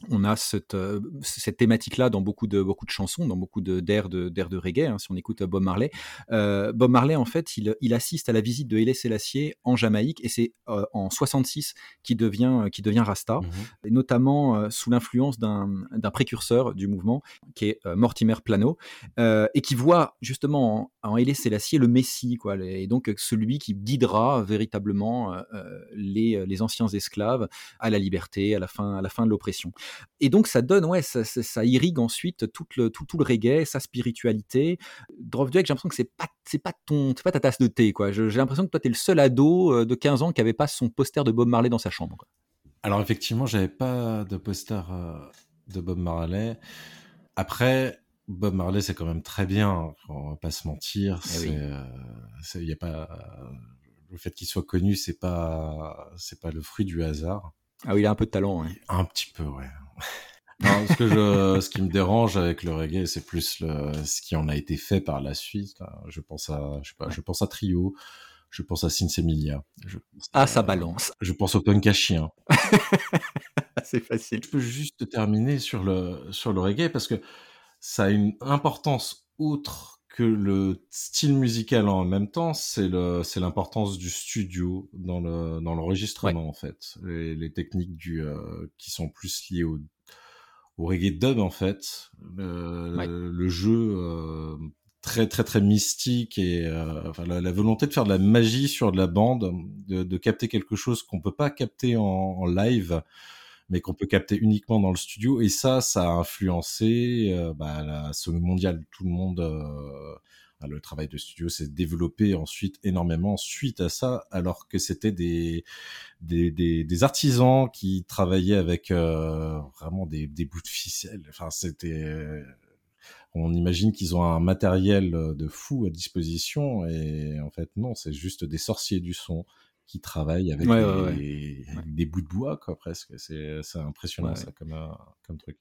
S1: on a cette, euh, cette thématique-là dans beaucoup de, beaucoup de chansons, dans beaucoup d'airs de, de, de reggae, hein, si on écoute Bob Marley. Euh, Bob Marley, en fait, il, il, assiste à la visite de Haile Selassie en Jamaïque, et c'est euh, en 66 qu'il devient, qui devient Rasta, mmh et notamment sous l'influence d'un précurseur du mouvement, qui est Mortimer Plano, et qui voit justement en, en Haile Selassie le Messie, quoi, et donc celui qui guidera véritablement les, les anciens esclaves à la liberté, à la fin, à la fin de l'oppression. Et donc ça donne, ouais, ça, ça, irrigue ensuite tout le, tout, tout, le reggae, sa spiritualité. Drop j'ai l'impression que c'est pas, c'est pas ton, c'est pas ta tasse de thé, quoi. J'ai l'impression que toi, tu es le seul ado euh, de 15 ans qui avait pas son poster de Bob Marley dans sa chambre.
S4: Alors effectivement, j'avais pas de poster euh, de Bob Marley. Après, Bob Marley, c'est quand même très bien, on va pas se mentir. Eh euh, y a pas, le fait qu'il soit connu, c'est pas, c'est pas le fruit du hasard.
S1: Ah oui, il a un peu de talent. Ouais.
S4: Un petit peu, ouais. [laughs] Non, ce, que je, ce qui me dérange avec le reggae, c'est plus le, ce qui en a été fait par la suite. Je pense à, je sais pas, je pense à Trio, je pense à Sinsemilia.
S1: ah, ça balance.
S4: Je pense au punk à chien. [laughs]
S1: c'est facile.
S4: Je peux juste terminer sur le, sur le reggae parce que ça a une importance outre que le style musical en même temps, c'est le, c'est l'importance du studio dans le, dans l'enregistrement en fait, les, les techniques du, euh, qui sont plus liées au, au reggae dub en fait, le jeu euh, très très très mystique et euh, enfin, la, volonté de faire de la magie sur de la bande, de, de capter quelque chose qu'on peut pas capter en, en live mais qu'on peut capter uniquement dans le studio. Et ça, ça a influencé euh, bah, la Sony mondiale. Tout le monde, euh, le travail de studio s'est développé ensuite énormément suite à ça, alors que c'était des, des, des, des, artisans qui travaillaient avec euh, vraiment des, des bouts de ficelle. Enfin, c'était on imagine qu'ils ont un matériel de fou à disposition et en fait non, c'est juste des sorciers du son qui travaillent avec des, bouts de bois, quoi, presque. C'est impressionnant, ça, comme, comme truc.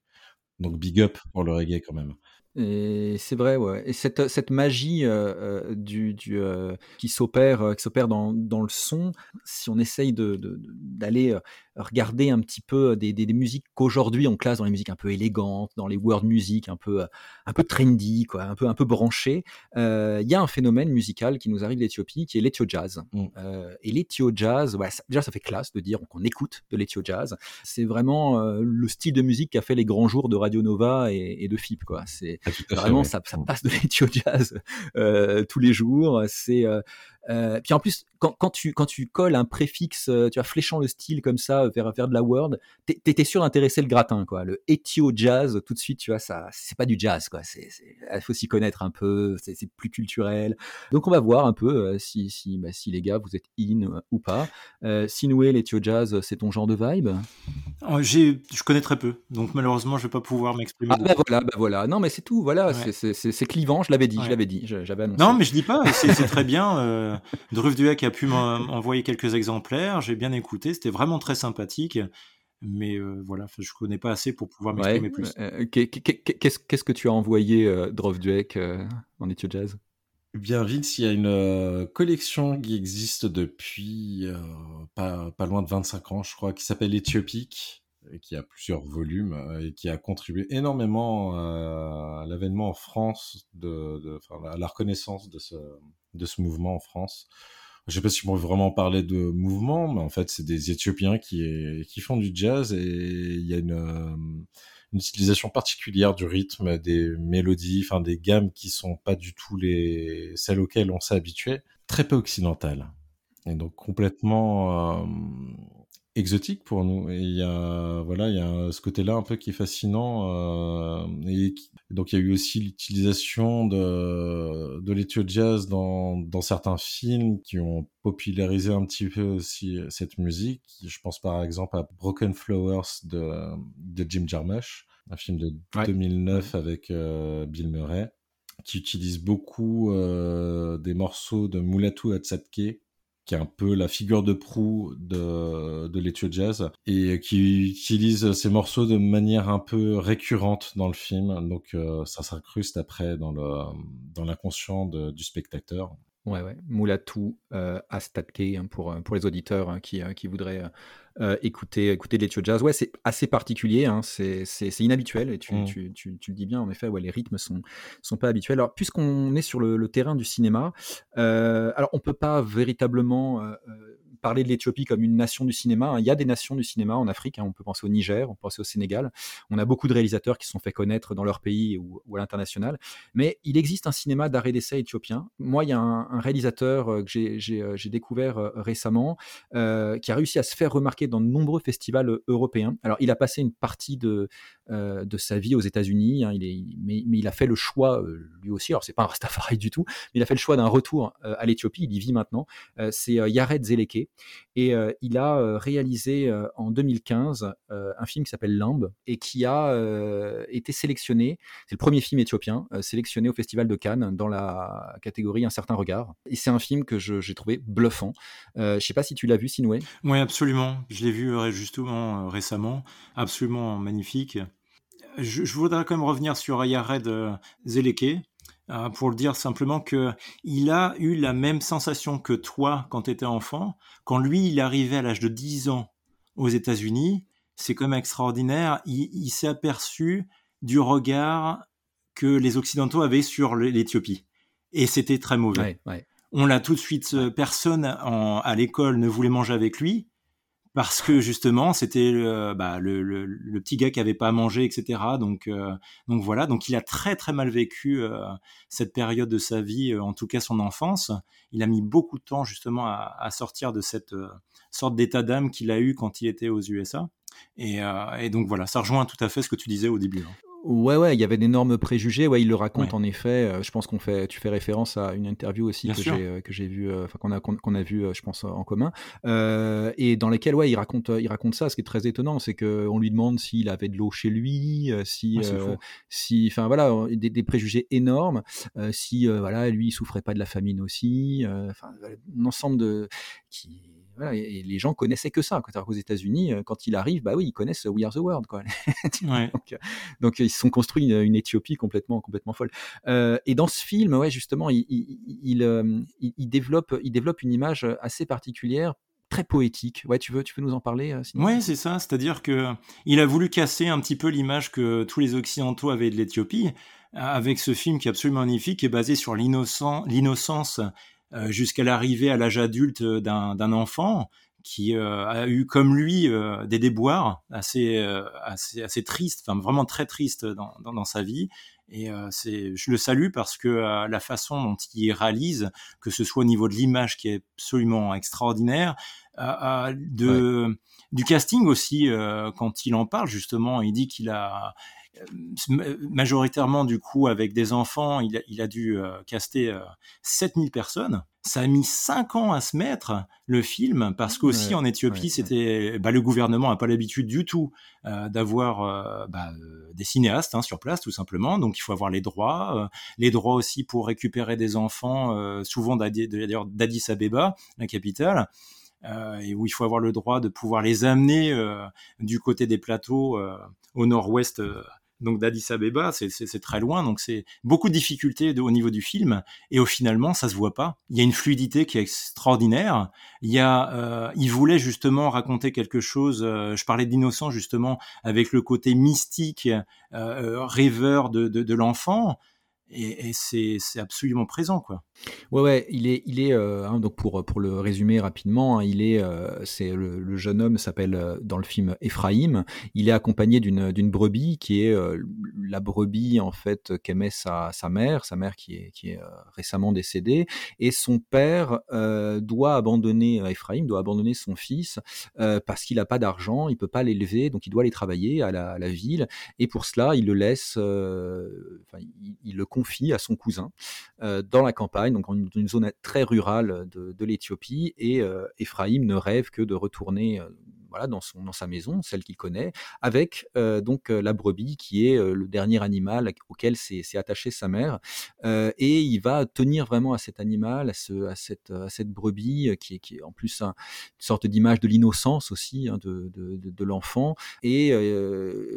S4: Donc, big up pour le reggae, quand même.
S1: Et c'est vrai, ouais. Et cette, cette magie euh, euh, du, du euh, qui s'opère, qui s'opère dans, dans, le son, si on essaye de, d'aller regarder un petit peu des, des, musiques qu'aujourd'hui on classe dans les musiques un peu élégantes, dans les world music un peu, un peu trendy, quoi, un peu, un peu branché, il y a un phénomène musical qui nous arrive d'Éthiopie qui est l'Ethio Jazz. Mm. et l'Ethio Jazz, ouais, déjà ça fait classe de dire qu'on écoute de l'Ethio Jazz. C'est vraiment le style de musique qui a fait les grands jours de Radio Nova et, et de FIP, quoi. C'est ah, Vraiment, ça, ça, passe de [laughs] l'étude jazz tous les jours. C'est euh, euh, puis en plus, quand, quand, tu, quand tu colles un préfixe, euh, tu vois, fléchant le style comme ça vers, vers de la word, t'étais sûr d'intéresser le gratin, quoi. Le Ethio jazz, tout de suite, tu vois, ça, c'est pas du jazz, quoi. Il faut s'y connaître un peu, c'est, plus culturel. Donc on va voir un peu euh, si, si, bah, si les gars, vous êtes in ou pas. Euh, Sinoué, l'Ethio jazz, c'est ton genre de vibe?
S3: Oh, Je connais très peu, donc malheureusement, je vais pas pouvoir m'exprimer.
S1: Ah, bah voilà, bah voilà. Non, mais c'est tout, voilà, c'est, clivant, je l'avais dit, je l'avais dit, j'avais annoncé.
S3: Non, mais je dis pas, c'est, très bien. Duec a pu m'envoyer quelques exemplaires, j'ai bien écouté, c'était vraiment très sympathique. Mais euh, voilà, je connais pas assez pour pouvoir m'exprimer plus.
S1: Euh, qu'est-ce que tu as envoyé, euh, euh, en études jazz?
S4: Eh Bien, Vince, il y a une collection qui existe depuis pas, pas, loin de 25 ans, je crois, qui s'appelle Éthiopique, qui a plusieurs volumes et qui a contribué énormément à l'avènement en France, de, de à la reconnaissance de ce, de ce mouvement en France. Je sais pas si on peut vraiment parler de mouvement, mais en fait, c'est des Éthiopiens qui, qui font du jazz et il y a une, euh, une utilisation particulière du rythme, des mélodies, enfin des gammes qui sont pas du tout les celles auxquelles on s'est habitué, très peu occidentales. Et donc complètement euh, exotique pour nous. Et il y a, voilà, il y a ce côté-là un peu qui est fascinant. Euh, et donc il y a eu aussi l'utilisation de, de l'étude jazz dans, dans certains films qui ont popularisé un petit peu aussi cette musique. Je pense par exemple à Broken Flowers de, de Jim Jarmusch, un film de 2009 avec euh, Bill Murray qui utilise beaucoup euh, des morceaux de Mulatu Atsatke qui est un peu la figure de proue de, de l'étude jazz et qui utilise ces morceaux de manière un peu récurrente dans le film. Donc euh, ça s'incruste après dans le dans l'inconscient du spectateur.
S1: Ouais, ouais. Moulatou euh, Astatke hein, pour, euh, pour les auditeurs hein, qui, euh, qui voudraient euh, écouter, écouter de jazz. Ouais, c'est assez particulier, hein, c'est inhabituel et tu, mmh. tu, tu, tu, le dis bien, en effet, ouais, les rythmes sont, sont pas habituels. Alors, puisqu'on est sur le, le, terrain du cinéma, alors on peut pas véritablement parler de l'Éthiopie comme une nation du cinéma. Hein. Il y a des nations du cinéma en Afrique. Hein. On peut penser au Niger, on peut penser au Sénégal. On a beaucoup de réalisateurs qui se sont fait connaître dans leur pays ou, à l'international. Mais il existe un cinéma d'arrêt d'essai éthiopien. Moi, il y a un, réalisateur euh, que j'ai euh, découvert euh, récemment qui a réussi à se faire remarquer dans de nombreux festivals européens. Alors, il a passé une partie de, de sa vie aux États-Unis. Hein. Est, mais, il a fait le choix, lui aussi, alors c'est pas un Rastafari du tout, mais il a fait le choix d'un retour à l'Éthiopie. Il y vit maintenant. c'est Yared Zeleke. Et euh, il a euh, réalisé euh, en 2015 un film qui s'appelle Limbe et qui a été sélectionné, c'est le premier film éthiopien, sélectionné au Festival de Cannes dans la catégorie Un certain regard. Et c'est un film que j'ai trouvé bluffant. je ne sais pas si tu l'as vu, Sinoué.
S3: Oui, absolument. Je l'ai vu justement récemment. Absolument magnifique. Je, voudrais quand même revenir sur Yared Zeleke, euh, pour le dire simplement que il a eu la même sensation que toi quand tu étais enfant. Quand lui, il arrivait à l'âge de 10 ans aux États-Unis, c'est quand même extraordinaire. Il, s'est aperçu du regard que les Occidentaux avaient sur l'Éthiopie. Et c'était très mauvais. On l'a tout de suite, personne à l'école ne voulait manger avec lui parce que justement c'était le, bah, le, le, petit gars qui avait pas à manger etc donc euh, donc voilà. Donc il a très très mal vécu euh, cette période de sa vie euh, en tout cas son enfance. Il a mis beaucoup de temps justement à, à sortir de cette sorte d'état d'âme qu'il a eu quand il était aux USA et, et, donc voilà ça rejoint tout à fait ce que tu disais au début hein.
S1: Ouais, ouais, il y avait d'énormes préjugés. Ouais, il le raconte en effet. Euh, je pense qu'on fait, tu fais référence à une interview aussi que j'ai, euh, que j'ai vu, euh, enfin qu'on a, qu'on a vu, je pense en commun, et dans lesquelles, ouais, il raconte, il raconte ça. Ce qui est très étonnant, c'est que on lui demande s'il avait de l'eau chez lui, si, si, enfin voilà, des, des, préjugés énormes. si, voilà, lui, il souffrait pas de la famine aussi. Enfin, un ensemble de qui et, les gens connaissaient que ça. Quand aux États-Unis, quand il arrive, bah oui, ils connaissent We Are the World. Quoi. [laughs] donc, ils se sont construits une, Éthiopie complètement, complètement folle. et dans ce film, ouais, justement, il, il, développe, il développe une image assez particulière très poétique. Ouais, tu veux, tu veux nous en parler euh,
S3: Ouais, c'est ça. C'est-à-dire que il a voulu casser un petit peu l'image que tous les occidentaux avaient de l'Éthiopie avec ce film qui est absolument magnifique, qui est basé sur l'innocence euh, jusqu'à l'arrivée à l'âge adulte d'un enfant qui euh, a eu comme lui des déboires assez, assez, assez tristes, enfin vraiment très tristes dans, dans sa vie, et euh, c'est, je le salue parce que euh, la façon dont il réalise, que ce soit au niveau de l'image qui est absolument extraordinaire, euh, de, du casting aussi, quand il en parle justement, il dit qu'il a majoritairement du coup avec des enfants, il a, il a dû caster 7000 personnes ça a mis cinq ans à se mettre le film parce qu'aussi en Éthiopie, c'était bah, le gouvernement n'a pas l'habitude du tout euh, d'avoir euh, bah, euh, des cinéastes hein, sur place tout simplement. Donc il faut avoir les droits, les droits aussi pour récupérer des enfants, souvent d'Addis Abeba, la capitale. et où il faut avoir le droit de pouvoir les amener du côté des plateaux au nord-ouest donc d'Addis Abeba, c'est très loin, donc c'est beaucoup de difficultés au niveau du film, et au finalement, ça se voit pas. Il y a une fluidité qui est extraordinaire. Il y a, euh, il voulait justement raconter quelque chose. Euh, je parlais d'innocent justement avec le côté mystique, euh, rêveur de, de l'enfant et, c'est absolument présent quoi.
S1: Ouais ouais, il est il est euh, hein, donc pour pour le résumer rapidement, hein, il est euh, c'est le, jeune homme s'appelle euh, dans le film Ephraim, il est accompagné d'une d'une brebis qui est la brebis en fait qu'aimait sa sa mère, sa mère qui est qui est récemment décédée. Et son père doit abandonner Ephraim doit abandonner son fils parce qu'il a pas d'argent, il peut pas l'élever donc il doit aller travailler à la, ville. Et pour cela il le laisse enfin il, confie à son cousin euh, dans la campagne, donc dans une, zone très rurale de, l'Éthiopie. Et euh, Ephraim ne rêve que de retourner euh, voilà, dans, son, dans sa maison, celle qu'il connaît, avec euh, donc euh, la brebis qui est euh, le dernier animal auquel s'est attaché sa mère. et il va tenir vraiment à cet animal, à, ce, à, cette, à cette brebis qui est, qui est en plus une sorte d'image de l'innocence aussi hein, de, de, de, l'enfant. Et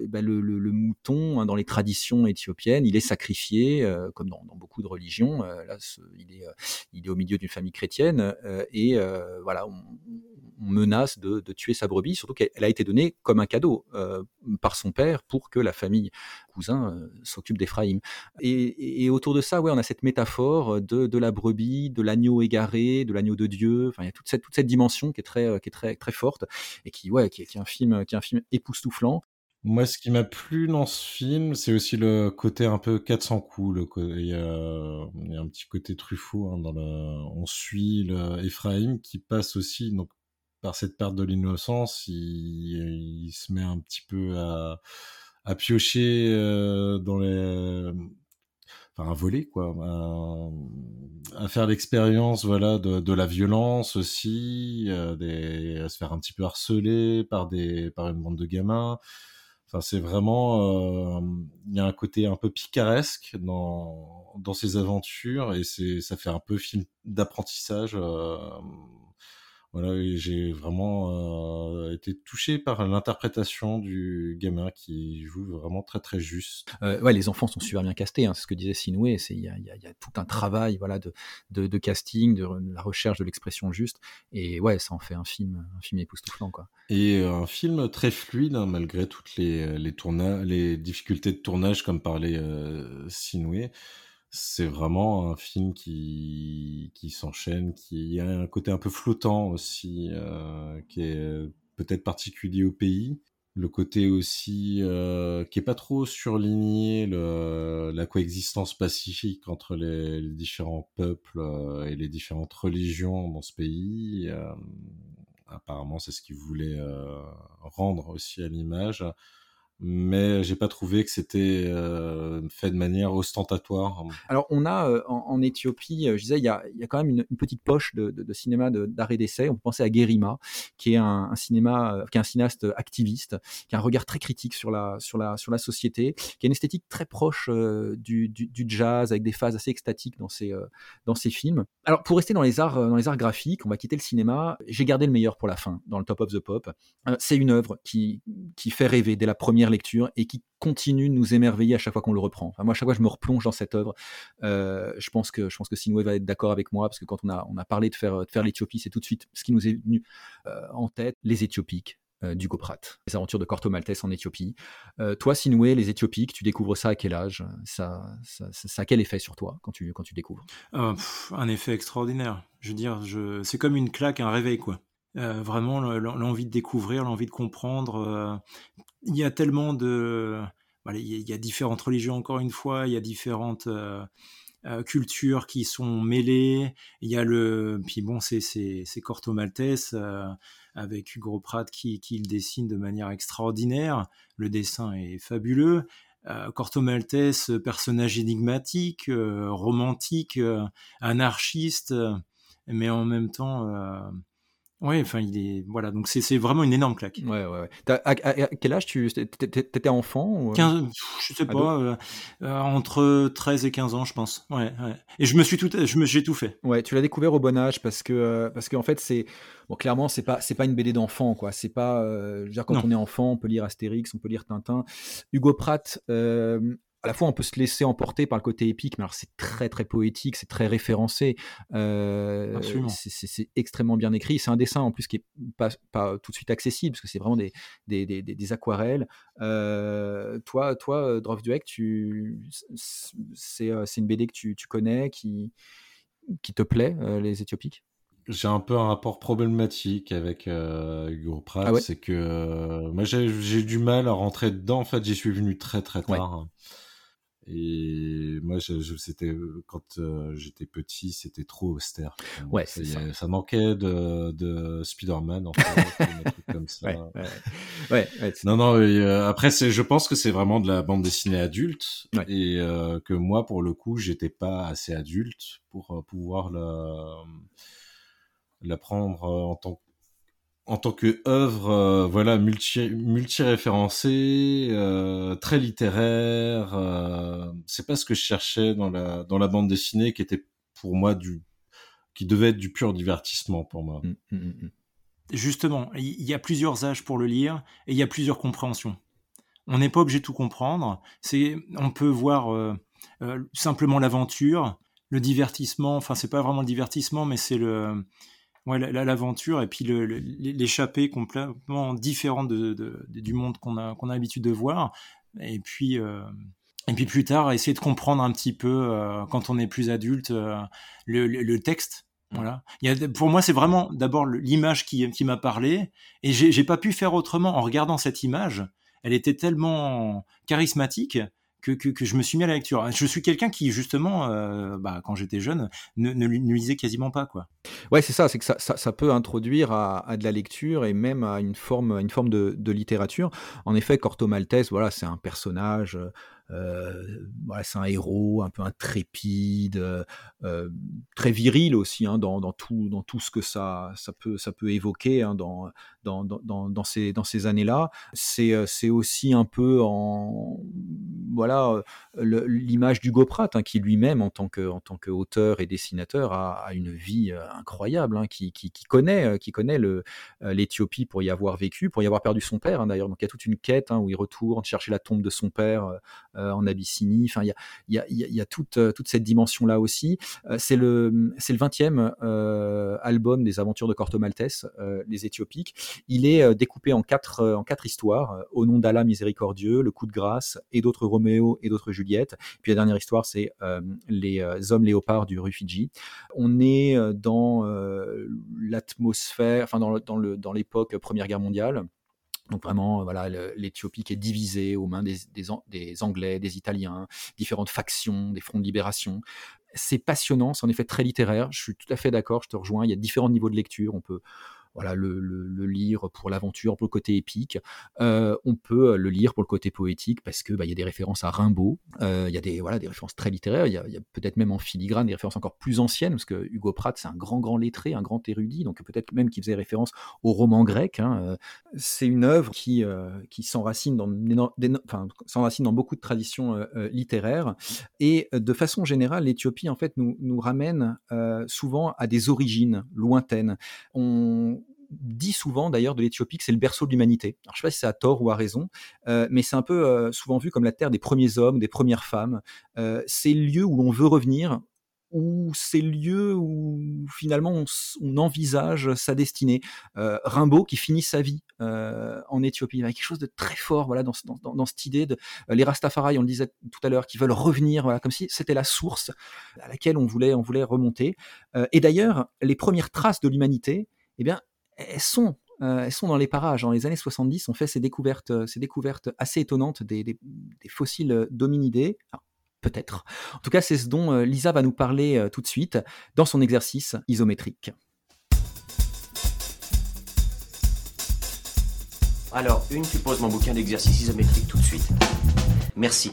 S1: bah, le, mouton, hein, dans les traditions éthiopiennes, il est sacrifié, comme dans, dans, beaucoup de religions. là, il, est, il est au milieu d'une famille chrétienne. et voilà, on, on menace de, tuer sa brebis, surtout qu'elle a été donnée comme un cadeau euh, par son père pour que la famille cousin euh, s'occupe d'Éphraïm. Et, autour de ça, ouais, on a cette métaphore de, la brebis, de l'agneau égaré, de l'agneau de Dieu. Enfin, il y a toute cette, toute cette dimension qui est très, euh, qui est très, très forte et qui, ouais, qui, est un film, qui est un film époustouflant.
S4: Moi, ce qui m'a plu dans ce film, c'est aussi le côté un peu 400 coups. il, y a, un petit côté Truffaut hein, dans le. On suit le qui passe aussi donc par cette perte de l'innocence, il, se met un petit peu à, piocher euh, dans les enfin à voler quoi à, faire l'expérience voilà de, la violence aussi euh, à se faire un petit peu harceler par des par une bande de gamins. Enfin c'est vraiment euh, il y a un côté un peu picaresque dans dans ces aventures et c'est ça fait un peu film d'apprentissage voilà, j'ai vraiment euh, été touché par l'interprétation du gamin qui joue vraiment très très juste.
S1: Euh, ouais, les enfants sont super bien castés, hein, c'est ce que disait Sinoué. Il y a, y, y a, tout un travail voilà de, de, de casting, de, la recherche de l'expression juste, et ouais, ça en fait un film, un film époustouflant quoi.
S4: Et un film très fluide hein, malgré toutes les les difficultés de tournage comme parlait euh, Sinoué c'est vraiment un film qui, qui s'enchaîne, qui a un côté un peu flottant aussi, euh, qui est peut-être particulier au pays. Le côté aussi euh, qui est pas trop surligné, la coexistence pacifique entre les, différents peuples euh, et les différentes religions dans ce pays. apparemment, c'est ce qu'il voulait rendre aussi à l'image mais j'ai pas trouvé que c'était euh, fait de manière ostentatoire.
S1: Alors on a euh, en, Éthiopie, euh, je disais, il y a, quand même une, petite poche de, de, de cinéma d'arrêt d'essai. On peut penser à Gerima, qui est un, cinéaste activiste, qui a un regard très critique sur la sur la sur la société, qui a une esthétique très proche du, du, du, jazz avec des phases assez extatiques dans ses dans ses films. Alors pour rester dans les arts dans les arts graphiques, on va quitter le cinéma. J'ai gardé le meilleur pour la fin dans le top of the pop. C'est une œuvre qui qui fait rêver dès la première lecture et qui continue de nous émerveiller à chaque fois qu'on le reprend. moi, à chaque fois, je me replonge dans cette œuvre. Euh, je pense que je pense que Sinway va être d'accord avec moi parce que quand on a on a parlé de faire l'Éthiopie, c'est tout de suite ce qui nous est venu euh, en tête les Éthiopiques. Euh, Goprat, les aventures de Corto Maltese en Éthiopie. toi, Sinway, les Éthiopiques, tu découvres ça à quel âge? Ça, ça, a quel effet sur toi quand tu, quand tu découvres?
S3: Un effet extraordinaire. Je veux dire, c'est comme une claque, un réveil, quoi. Euh, vraiment l'envie de découvrir, l'envie de comprendre. Euh, il y a tellement de... il, y a, différentes religions, encore une fois, il y a différentes... Euh, cultures qui sont mêlées. Il y a le, puis bon, c'est Corto Maltese avec Hugo Pratt qui, qui, le dessine de manière extraordinaire. Le dessin est fabuleux. Corto Maltese, personnage énigmatique, romantique, anarchiste, mais en même temps oui, enfin, il est. Voilà, donc c'est vraiment une énorme claque.
S1: Ouais, ouais, ouais. À, quel âge tu étais enfant ou...
S3: 15, euh? je sais pas, euh, euh, entre 13 et 15 ans, je pense. Ouais, ouais. Et je me suis tout, je me, j'ai tout fait.
S1: Ouais, tu l'as découvert au bon âge parce que, parce qu'en fait, c'est. Bon, clairement, c'est pas, c'est pas une BD d'enfant, quoi. C'est pas. je veux dire, quand on est enfant, on peut lire Astérix, on peut lire Tintin. Hugo Pratt, à la fois on peut se laisser emporter par le côté épique, mais alors c'est très très poétique, c'est très référencé, euh, c'est extrêmement bien écrit. C'est un dessin en plus qui est pas, pas tout de suite accessible parce que c'est vraiment des, des, des, des aquarelles. Euh, toi, toi, Drofduek, tu c'est une BD que tu, tu, connais, qui qui te plaît, euh, les Éthiopiques?
S4: J'ai un peu un rapport problématique avec Hugo Pratt, ah c'est que moi j'ai du mal à rentrer dedans. En fait, j'y suis venu très très tard. Et moi, je, je c'était quand euh, j'étais petit, c'était trop austère.
S1: Ouais, ça, ça.
S4: ça, manquait de, de Spider-Man, en fait, des trucs comme [laughs] ça.
S1: Ouais, ouais, ouais
S4: non, non. Euh, après, c'est, je pense que c'est vraiment de la bande dessinée adulte, et euh, que moi, pour le coup, j'étais pas assez adulte pour pouvoir la la prendre en tant en tant que œuvre euh, voilà multi multi référencée euh, très littéraire euh, c'est pas ce que je cherchais dans la dans la bande dessinée qui était pour moi du qui devait être du pur divertissement pour moi. Mmh, mmh, mmh,
S3: justement il y a plusieurs âges pour le lire et il y a plusieurs compréhensions. On n'est pas obligé de tout comprendre. C'est on peut voir simplement l'aventure le divertissement enfin c'est pas vraiment le divertissement mais c'est le ouais, l'aventure et puis l'échappée complètement différente de, du monde qu'on a, qu'on a l'habitude de voir. Et puis, euh, et puis plus tard, essayer de comprendre un petit peu, euh, quand on est plus adulte, euh, le, texte. Voilà. Il y a, pour moi, c'est vraiment d'abord l'image qui, qui m'a parlé, et j'ai pas pu faire autrement en regardant cette image. Elle était tellement charismatique que, je me suis mis à la lecture. Je suis quelqu'un qui, justement, euh, bah, quand j'étais jeune, ne, lisait quasiment pas. Quoi.
S1: Ouais, c'est ça, c'est que ça, ça, peut introduire à, de la lecture et même à une forme, une forme de, de littérature. En effet, Corto Maltese, voilà, c'est un personnage euh, voilà, c'est un héros un peu intrépide, euh, euh, très viril aussi hein, dans, tout, dans tout ce que ça, ça, peut, ça peut évoquer hein, dans, dans, dans, dans, ces, dans ces années-là. C'est, c'est aussi un peu en voilà l'image d'Hugo Pratt hein, qui lui-même en tant que en tant qu'auteur et dessinateur a, une vie incroyable, qui, qui, connaît qui connaît l'Éthiopie pour y avoir vécu, pour y avoir perdu son père d'ailleurs. Donc il y a toute une quête où il retourne chercher la tombe de son père euh, en Abyssinie. Enfin, il y a, toute, euh, cette dimension-là aussi. Euh, c'est le, c'est le 20e album des aventures de Corto Maltese, les Éthiopiques. Il est découpé en quatre, histoires, au nom d'Allah miséricordieux, le coup de grâce et d'autres Roméo et d'autres Juliette. Puis la dernière histoire, c'est les hommes léopards du Rufiji. On est dans l'atmosphère, enfin dans l'époque Première Guerre mondiale. Donc vraiment, voilà, l'Éthiopie qui est divisée aux mains des, des, Anglais, des Italiens, différentes factions, des fronts de libération. C'est passionnant, c'est en effet très littéraire. Je suis tout à fait d'accord, je te rejoins. Il y a différents niveaux de lecture. On peut, voilà, le, lire pour l'aventure, pour le côté épique. on peut le lire pour le côté poétique parce que bah, il y a des références à Rimbaud, il y a des voilà des références très littéraires, il y a, peut-être même en filigrane des références encore plus anciennes parce que Hugo Pratt c'est un grand grand lettré, un grand érudit, donc peut-être même qu'il faisait référence au roman grec. Hein, c'est une œuvre qui qui s'enracine dans, enfin, s'enracine dans beaucoup de traditions littéraires et de façon générale l'Éthiopie en fait nous nous ramène souvent à des origines lointaines. On dit souvent d'ailleurs de l'Éthiopie que c'est le berceau de l'humanité. Alors je sais pas si c'est à tort ou à raison, euh, mais c'est un peu euh, souvent vu comme la terre des premiers hommes, des premières femmes. Euh, c'est le lieu où l'on veut revenir, où c'est le lieu où finalement on, envisage sa destinée. Rimbaud qui finit sa vie en Éthiopie, il y a quelque chose de très fort voilà, dans, dans, cette idée de les Rastafari, on le disait tout à l'heure, qui veulent revenir, voilà, comme si c'était la source à laquelle on voulait, on voulait remonter. et d'ailleurs, les premières traces de l'humanité, eh bien, elles sont euh, elles sont dans les parages. Dans les années 70, on fait ces découvertes, euh, ces découvertes assez étonnantes des, fossiles d'hominidés. Peut-être. En tout cas, c'est ce dont euh, Lisa va nous parler tout de suite dans son exercice isométrique.
S7: Alors, une, tu poses mon bouquin d'exercice isométrique tout de suite. Merci.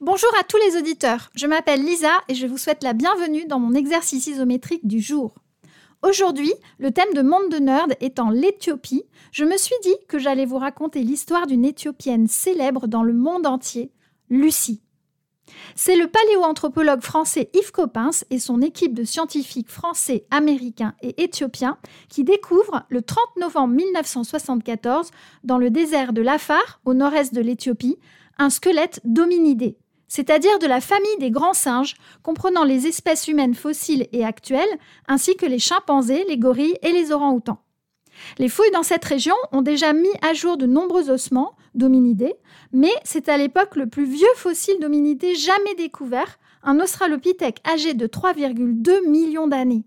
S8: Bonjour à tous les auditeurs. Je m'appelle Lisa et je vous souhaite la bienvenue dans mon exercice isométrique du jour. Aujourd'hui, le thème de Monde de Nerd étant l'Éthiopie, je me suis dit que j'allais vous raconter l'histoire d'une Éthiopienne célèbre dans le monde entier, Lucie. C'est le paléoanthropologue français Yves Coppens et son équipe de scientifiques français, américains et éthiopiens qui découvrent le 30 novembre 1974, dans le désert de l'Afar, au nord-est de l'Éthiopie, un squelette d'hominidé c'est-à-dire de la famille des grands singes, comprenant les espèces humaines fossiles et actuelles, ainsi que les chimpanzés, les gorilles et les orang-outans. Les fouilles dans cette région ont déjà mis à jour de nombreux ossements d'hominidés, mais c'est à l'époque le plus vieux fossile d'hominidés jamais découvert, un australopithèque âgé de 3,2 millions d'années.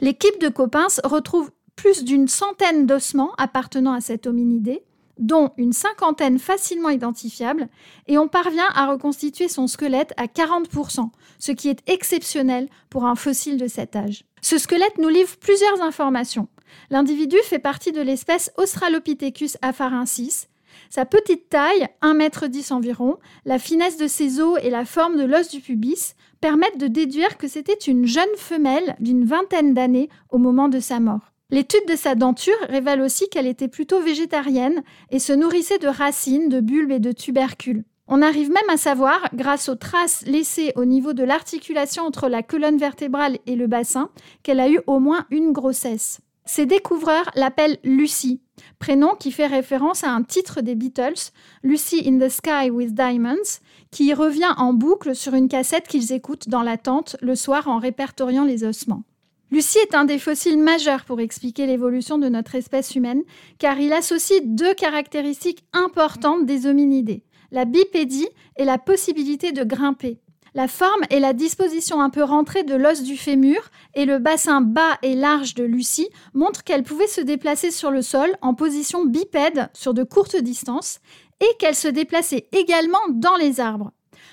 S8: L'équipe de Coppens retrouve plus d'une centaine d'ossements appartenant à cet hominidé, dont une cinquantaine facilement identifiables, et on parvient à reconstituer son squelette à 40%, ce qui est exceptionnel pour un fossile de cet âge. Ce squelette nous livre plusieurs informations. L'individu fait partie de l'espèce Australopithecus afarensis. Sa petite taille, 1,10 m environ, la finesse de ses os et la forme de l'os du pubis permettent de déduire que c'était une jeune femelle d'une vingtaine d'années au moment de sa mort. L'étude de sa denture révèle aussi qu'elle était plutôt végétarienne et se nourrissait de racines, de bulbes et de tubercules. On arrive même à savoir, grâce aux traces laissées au niveau de l'articulation entre la colonne vertébrale et le bassin, qu'elle a eu au moins une grossesse. Ses découvreurs l'appellent Lucy, prénom qui fait référence à un titre des Beatles, Lucy in the Sky with Diamonds, qui revient en boucle sur une cassette qu'ils écoutent dans la tente le soir en répertoriant les ossements. Lucie est un des fossiles majeurs pour expliquer l'évolution de notre espèce humaine, car il associe deux caractéristiques importantes des hominidés, la bipédie et la possibilité de grimper. La forme et la disposition un peu rentrée de l'os du fémur et le bassin bas et large de Lucie montrent qu'elle pouvait se déplacer sur le sol en position bipède sur de courtes distances et qu'elle se déplaçait également dans les arbres.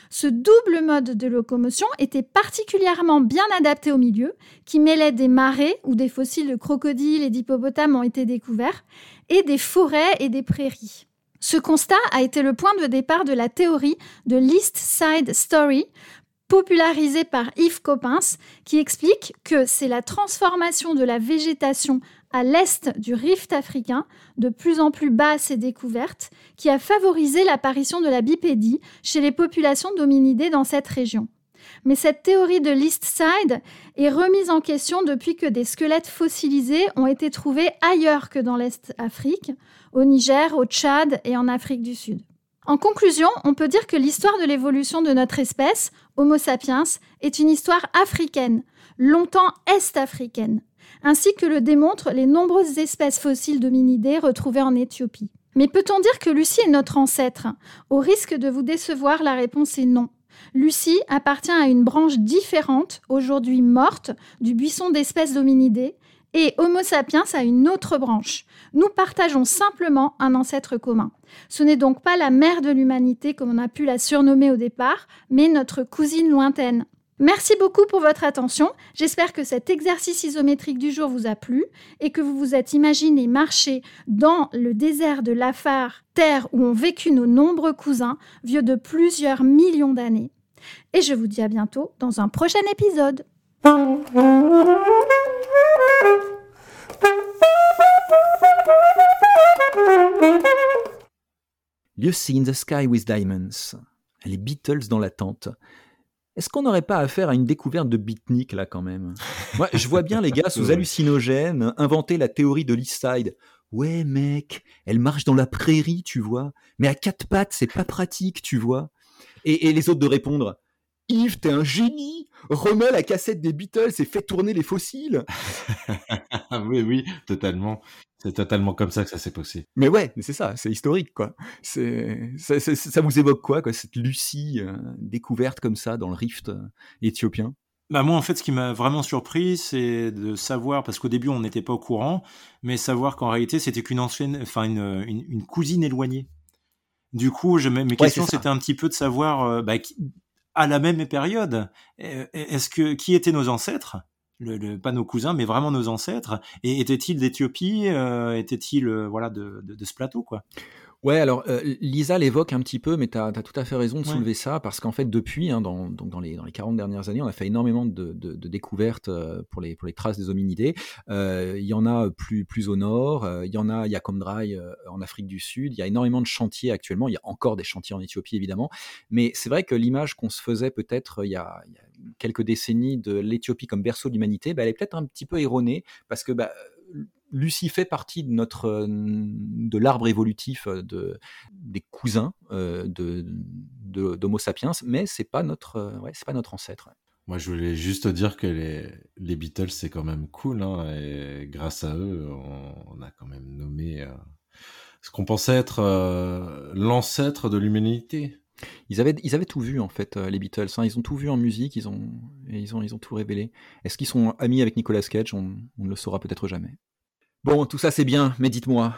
S8: Ce double mode de locomotion était particulièrement bien adapté au milieu, qui mêlait des marais où des fossiles de crocodiles et d'hippopotames ont été découverts, et des forêts et des prairies. Ce constat a été le point de départ de la théorie de l'East Side Story, popularisée par Yves Coppens, qui explique que c'est la transformation de la végétation à l'est du rift africain, de plus en plus basse et découverte, qui a favorisé l'apparition de la bipédie chez les populations dominidées dans cette région. Mais cette théorie de l'East Side est remise en question depuis que des squelettes fossilisés ont été trouvés ailleurs que dans l'Est Afrique, au Niger, au Tchad et en Afrique du Sud. En conclusion, on peut dire que l'histoire de l'évolution de notre espèce, Homo sapiens, est une histoire africaine, longtemps est-africaine ainsi que le démontrent les nombreuses espèces fossiles d'hominidés retrouvées en Éthiopie. Mais peut-on dire que Lucie est notre ancêtre? Au risque de vous décevoir, la réponse est non. Lucie appartient à une branche différente, aujourd'hui morte, du buisson d'espèces d'hominidés, et Homo sapiens a une autre branche. Nous partageons simplement un ancêtre commun. Ce n'est donc pas la mère de l'humanité comme on a pu la surnommer au départ, mais notre cousine lointaine. Merci beaucoup pour votre attention. J'espère que cet exercice isométrique du jour vous a plu et que vous vous êtes imaginé marcher dans le désert de Lafar, terre où ont vécu nos nombreux cousins, vieux de plusieurs millions d'années. Et je vous dis à bientôt dans un prochain épisode.
S1: Lucy in the Sky with Diamonds. Les Beatles dans la tente. Est-ce qu'on n'aurait pas affaire à une découverte de beatnik là quand même? Moi, je vois bien les gars [laughs] sous hallucinogènes inventer la théorie de l'East Side. Ouais mec, elle marche dans la prairie, tu vois. Mais à quatre pattes, c'est pas pratique, tu vois. Et, et les autres de répondre. Yves, t'es un génie Remets la cassette des Beatles et fais tourner les fossiles [laughs]
S4: Oui, oui, totalement. C'est totalement comme ça que ça s'est passé.
S1: Mais ouais, c'est ça, c'est historique, quoi. C'est, ça, vous évoque quoi, quoi, cette Lucie euh, découverte comme ça dans le rift euh, éthiopien?
S3: Bah moi, en fait, ce qui m'a vraiment surpris, c'est de savoir, parce qu'au début, on n'était pas au courant, mais savoir qu'en réalité, c'était qu'une ancienne, enfin, une, une, cousine éloignée. Du coup, je, mes questions, c'était un petit peu de savoir, euh, bah, à la même période, est-ce que qui étaient nos ancêtres? Pas nos cousins, mais vraiment nos ancêtres. Et étaient-ils d'Éthiopie? Euh, Étaient-ils euh, voilà de, de, ce plateau quoi?
S1: Ouais, alors euh, Lisa l'évoque un petit peu, mais tu as, tout à fait raison de soulever ça, parce qu'en fait, depuis, hein, dans, donc dans, les, dans les 40 dernières années, on a fait énormément de, de, découvertes pour, les, pour les traces des hominidés. Il y en a plus, plus au nord, il y en a, il y a Komdrai en Afrique du Sud, il y a énormément de chantiers actuellement, il y a encore des chantiers en Éthiopie évidemment, mais c'est vrai que l'image qu'on se faisait peut-être il, y a, il y a quelques décennies de l'Éthiopie comme berceau de l'humanité, bah, elle est peut-être un petit peu erronée parce que bah, Lucie fait partie de notre de l'arbre évolutif de des cousins euh, de d'Homo sapiens, mais c'est pas notre ouais, c'est pas notre ancêtre.
S4: Moi, je voulais juste dire que les, les Beatles, c'est quand même cool, hein, et grâce à eux, on, a quand même nommé euh, ce qu'on pensait être euh, l'ancêtre de l'humanité.
S1: Ils avaient, ils avaient tout vu en fait, euh, les Beatles. Hein. Ils ont tout vu en musique, ils ont, ils ont, ils ont tout révélé. Est-ce qu'ils sont amis avec Nicolas Cage? On, ne le saura peut-être jamais. Bon, tout ça c'est bien, mais dites-moi,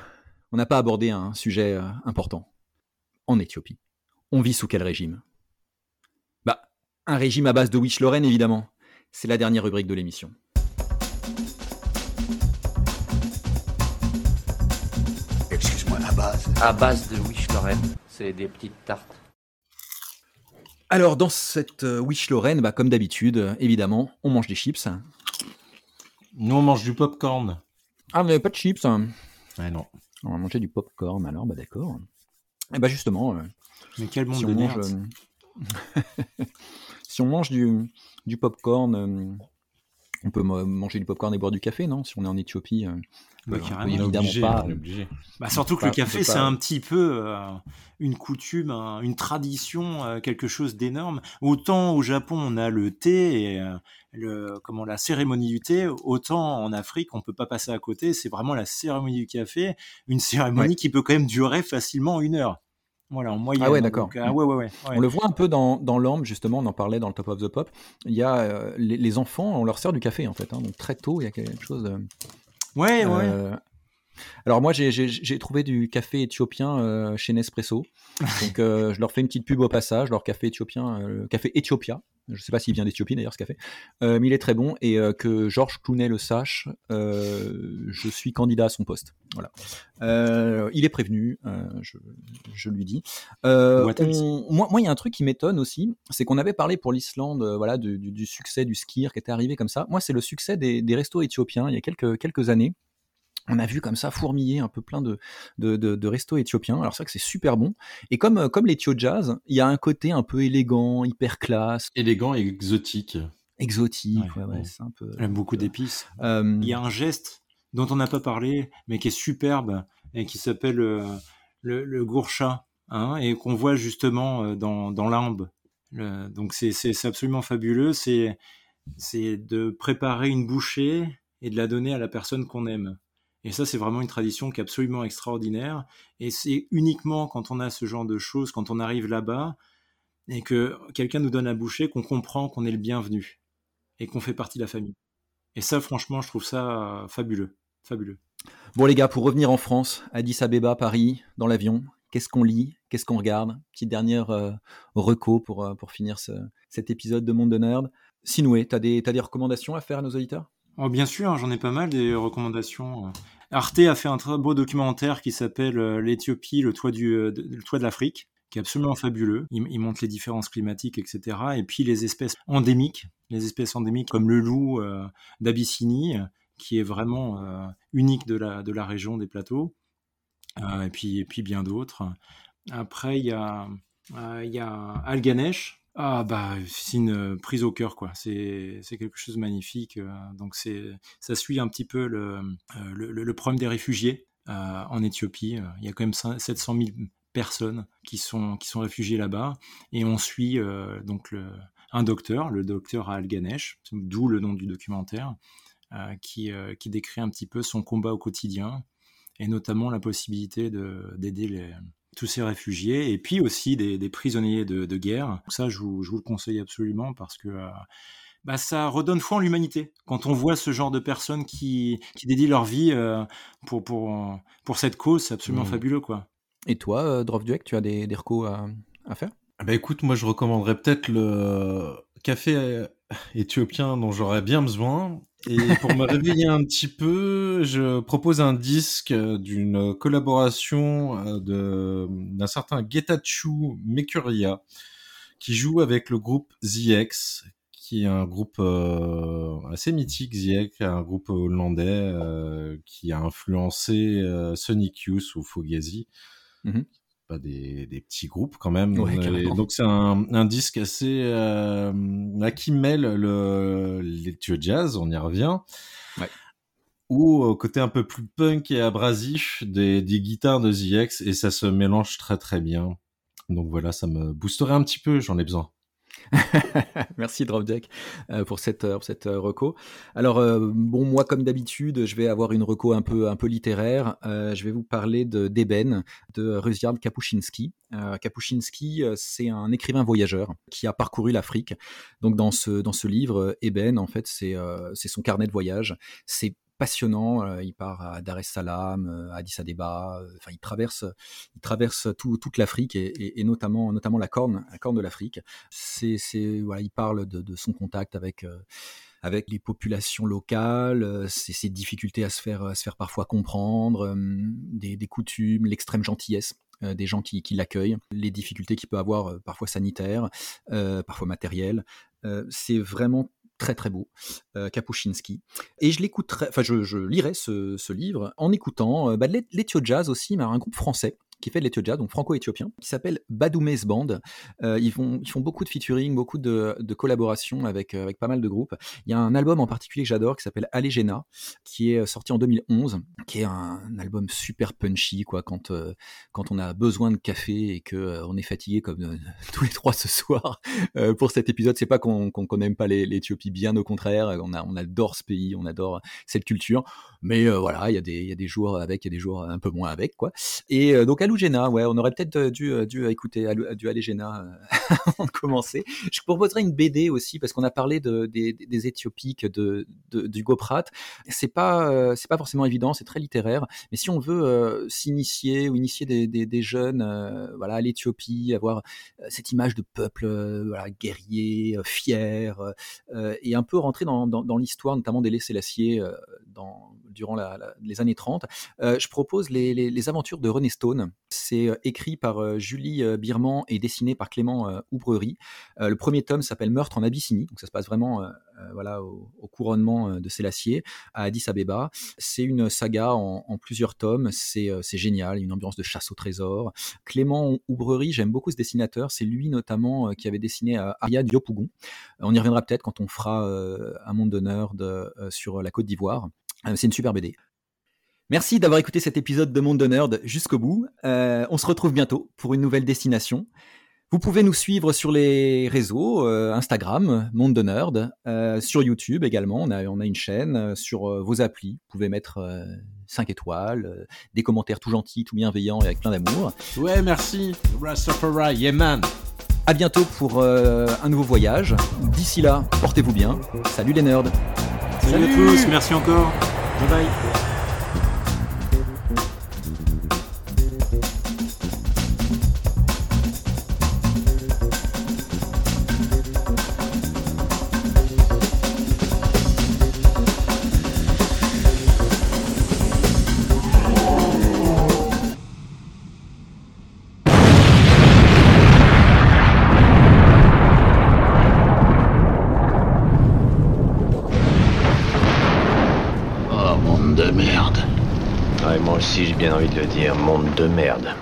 S1: on n'a pas abordé un sujet euh, important. En Éthiopie, on vit sous quel régime? Bah, un régime à base de Wish Lorraine évidemment. C'est la dernière rubrique de l'émission.
S5: Excuse-moi, à base
S7: À base de Wish Lorraine, c'est des petites tartes.
S1: Alors, dans cette euh, Wish Lorraine, bah, comme d'habitude, euh, évidemment, on mange des chips.
S4: Nous, on mange du popcorn.
S1: Ah, vous n'avez pas de chips hein?
S4: Ouais, non.
S1: On va manger du popcorn, alors, bah d'accord. Et eh bah justement. Euh,
S3: Mais quel monde si de
S1: mange, [laughs] Si on mange du, du popcorn, on peut manger du popcorn et boire du café, non? Si on est en Éthiopie, euh,
S3: bah, évidemment pas. Bah, surtout que le café, c'est un petit peu euh, une coutume, une tradition, euh, quelque chose d'énorme. Autant au Japon, on a le thé et le, comment, la cérémonie du thé, autant en Afrique, on peut pas passer à côté. C'est vraiment la cérémonie du café, une cérémonie qui peut quand même durer facilement une heure. Voilà, en moyenne.
S1: Ah ouais, d'accord.
S3: Ah ouais, ouais, ouais,
S1: On le voit un peu dans, dans justement, on en parlait dans le Top of the Pop. Il y a euh, les, enfants, on leur sert du café, en fait. Hein. donc très tôt, il y a quelque chose de...
S3: Ouais, ouais. Euh,
S1: alors moi, j'ai trouvé du café éthiopien euh, chez Nespresso. [laughs] Donc je leur fais une petite pub au passage, leur café éthiopien, le café Ethiopia. Je ne sais pas s'il vient d'Éthiopie d'ailleurs ce café, euh, mais il est très bon et euh, que Georges Clounet le sache, euh, je suis candidat à son poste. Voilà. il est prévenu, je, lui dis. moi, il y a un truc qui m'étonne aussi, c'est qu'on avait parlé pour l'Islande, voilà, du, succès du skier qui était arrivé comme ça. Moi, c'est le succès des, des restos éthiopiens il y a quelques quelques années on a vu comme ça fourmiller un peu plein de, de, de, restos éthiopiens. Alors c'est vrai que c'est super bon. Et comme, euh, comme l'Ethio Jazz, il y a un côté un peu élégant, hyper classe.
S4: Élégant et exotique.
S1: Exotique, ouais, ouais, c'est un peu...
S3: J'aime beaucoup d'épices. Euh, il y a un geste dont on n'a pas parlé, mais qui est superbe, et qui s'appelle euh, le, le gourcha, hein, et qu'on voit justement dans, dans l'imbe. donc c'est absolument fabuleux. C'est de préparer une bouchée et de la donner à la personne qu'on aime. Et ça, c'est vraiment une tradition qui est absolument extraordinaire. Et c'est uniquement quand on a ce genre de choses, quand on arrive là-bas, et que quelqu'un nous donne à boucher, qu'on comprend qu'on est le bienvenu et qu'on fait partie de la famille. Et ça, franchement, je trouve ça fabuleux. Fabuleux.
S1: Bon, les gars, pour revenir en France, Addis Abeba, Paris, dans l'avion, qu'est-ce qu'on lit? Qu'est-ce qu'on regarde? Petite dernière euh, pour, euh, pour finir cet épisode de Monde de Nerd. Sinoué, tu as, as, des recommandations à faire à nos auditeurs?
S3: Oh, Bien sûr, j'en ai pas mal des recommandations. Arte a fait un très beau documentaire qui s'appelle L'Éthiopie, le toit, le toit de l'Afrique qui est absolument fabuleux. Il, montre les différences climatiques, etc. Et puis les espèces endémiques, les espèces endémiques comme le loup d'Abyssinie, qui est vraiment unique de la, de la région des plateaux. et, puis, et puis bien d'autres. Après, il y a, euh, il y a Alganesh. Ah bah c'est une prise au cœur quoi. C'est quelque chose de magnifique. Euh, donc ça suit un petit peu le, euh, problème des réfugiés en Éthiopie. Il y a quand même 700 000 personnes qui sont réfugiées là-bas et on suit donc un docteur, le docteur Alganesh, d'où le nom du documentaire, qui décrit un petit peu son combat au quotidien et notamment la possibilité d'aider les, tous ces réfugiés et puis aussi des, prisonniers de, guerre. Ça, je vous, le conseille absolument parce que euh, bah, ça redonne foi en l'humanité. Quand on voit ce genre de personnes qui, qui dédient leur vie euh, pour, pour, pour cette cause, c'est absolument mmh. fabuleux. quoi.
S1: Et toi, euh, Duek, tu as des, des recos à, à faire?
S4: Bah écoute, moi je recommanderais peut-être le café éthiopien dont j'aurais bien besoin. Et pour me réveiller un petit peu, je propose un disque d'une collaboration euh, d'un certain Getachew Mekuria qui joue avec le groupe ZX, qui est un groupe euh, assez mythique, ZX, un groupe hollandais euh, qui a influencé Sonic Youth ou Fugazi. Mm-hmm pas des, des, petits groupes quand même. donc c'est un, un, disque assez euh, qui mêle le l'électro jazz, on y revient. Ouais. Ou au côté un peu plus punk et abrasif des, des guitares de ZX et ça se mélange très très bien. Donc voilà, ça me boosterait un petit peu, j'en ai besoin. [laughs]
S1: Merci Dropdeck euh, pour cette, pour cette euh, reco. Alors bon moi comme d'habitude je vais avoir une reco un peu un peu littéraire. je vais vous parler de d'Eben de Rudyard Kapuscinski. Kapuscinski c'est un écrivain voyageur qui a parcouru l'Afrique. Donc dans ce dans ce livre Eben en fait c'est son carnet de voyage. C'est passionnant. Euh, il part à Dar es Salaam, euh, à Addis Abeba. Euh, enfin, il traverse, il traverse toute l'Afrique et, notamment, notamment la corne, la corne de l'Afrique. C'est, voilà, il parle de, son contact avec avec les populations locales, ses, difficultés à se faire, à se faire parfois comprendre, des, coutumes, l'extrême gentillesse des gens qui, qui l'accueillent, les difficultés qu'il peut avoir parfois sanitaires, parfois matérielles. c'est vraiment très très beau, euh. Et je l'écouterai, enfin je, lirai ce, livre en écoutant euh, bah, l'Ethio Jazz aussi, mais un groupe français qui fait de l'Ethio Jazz, donc franco-éthiopien, qui s'appelle Badoumez Band. Euh, ils, font, ils font beaucoup de featuring, beaucoup de, de collaborations avec, euh, avec pas mal de groupes. Il y a un album en particulier que j'adore qui s'appelle Allegena, qui est sorti en 2011, qui est un, album super punchy, quoi, quand, euh, quand on a besoin de café et que on est fatigué comme [laughs] tous les trois ce soir pour cet épisode. C'est pas qu'on qu'on n'aime pas l'Éthiopie, bien au contraire, on, a, on adore ce pays, on adore cette culture. Mais voilà, il y, a des, y a des jours avec, il y a des jours un peu moins avec, quoi. Et donc Alugena, ouais, on aurait peut-être euh, dû, euh, dû écouter du Alugena euh, [laughs] avant de commencer. Je proposerai une BD aussi parce qu'on a parlé de, des, Éthiopiques, de, de, du Goprat. C'est pas, c'est pas forcément évident, c'est très littéraire. Mais si on veut s'initier ou initier des, des, jeunes, voilà, à l'Éthiopie, avoir cette image de peuple, guerrier, fier, et un peu rentrer dans, dans, l'histoire, notamment des Laissés dans durant les années 30, je propose les, aventures de René Stone c'est écrit par Julie Birman et dessiné par Clément Oubrerie. le premier tome s'appelle Meurtre en Abyssinie, donc ça se passe vraiment voilà, au, couronnement de Sélassié à Addis Abeba. C'est une saga en, plusieurs tomes, c'est génial, une ambiance de chasse au trésor. Clément Oubrerie, j'aime beaucoup ce dessinateur, c'est lui notamment qui avait dessiné Ariane Yopougon. On y reviendra peut-être quand on fera un monde d'honneur sur la Côte d'Ivoire. C'est une super BD. Merci d'avoir écouté cet épisode de Monde de Nerd jusqu'au bout. Euh, on se retrouve bientôt pour une nouvelle destination. Vous pouvez nous suivre sur les réseaux, euh, Instagram, Monde de Nerd, euh, sur YouTube également, on a, on a une chaîne, sur vos applis, vous pouvez mettre 5 étoiles, des commentaires tout gentils, tout bienveillants et avec plein d'amour.
S4: Ouais, merci, Rastafari, yeah man
S1: À bientôt pour un nouveau voyage. D'ici là, portez-vous bien. Salut les nerds
S3: Salut à tous, merci encore. Bye bye
S6: Monde de
S7: de merde.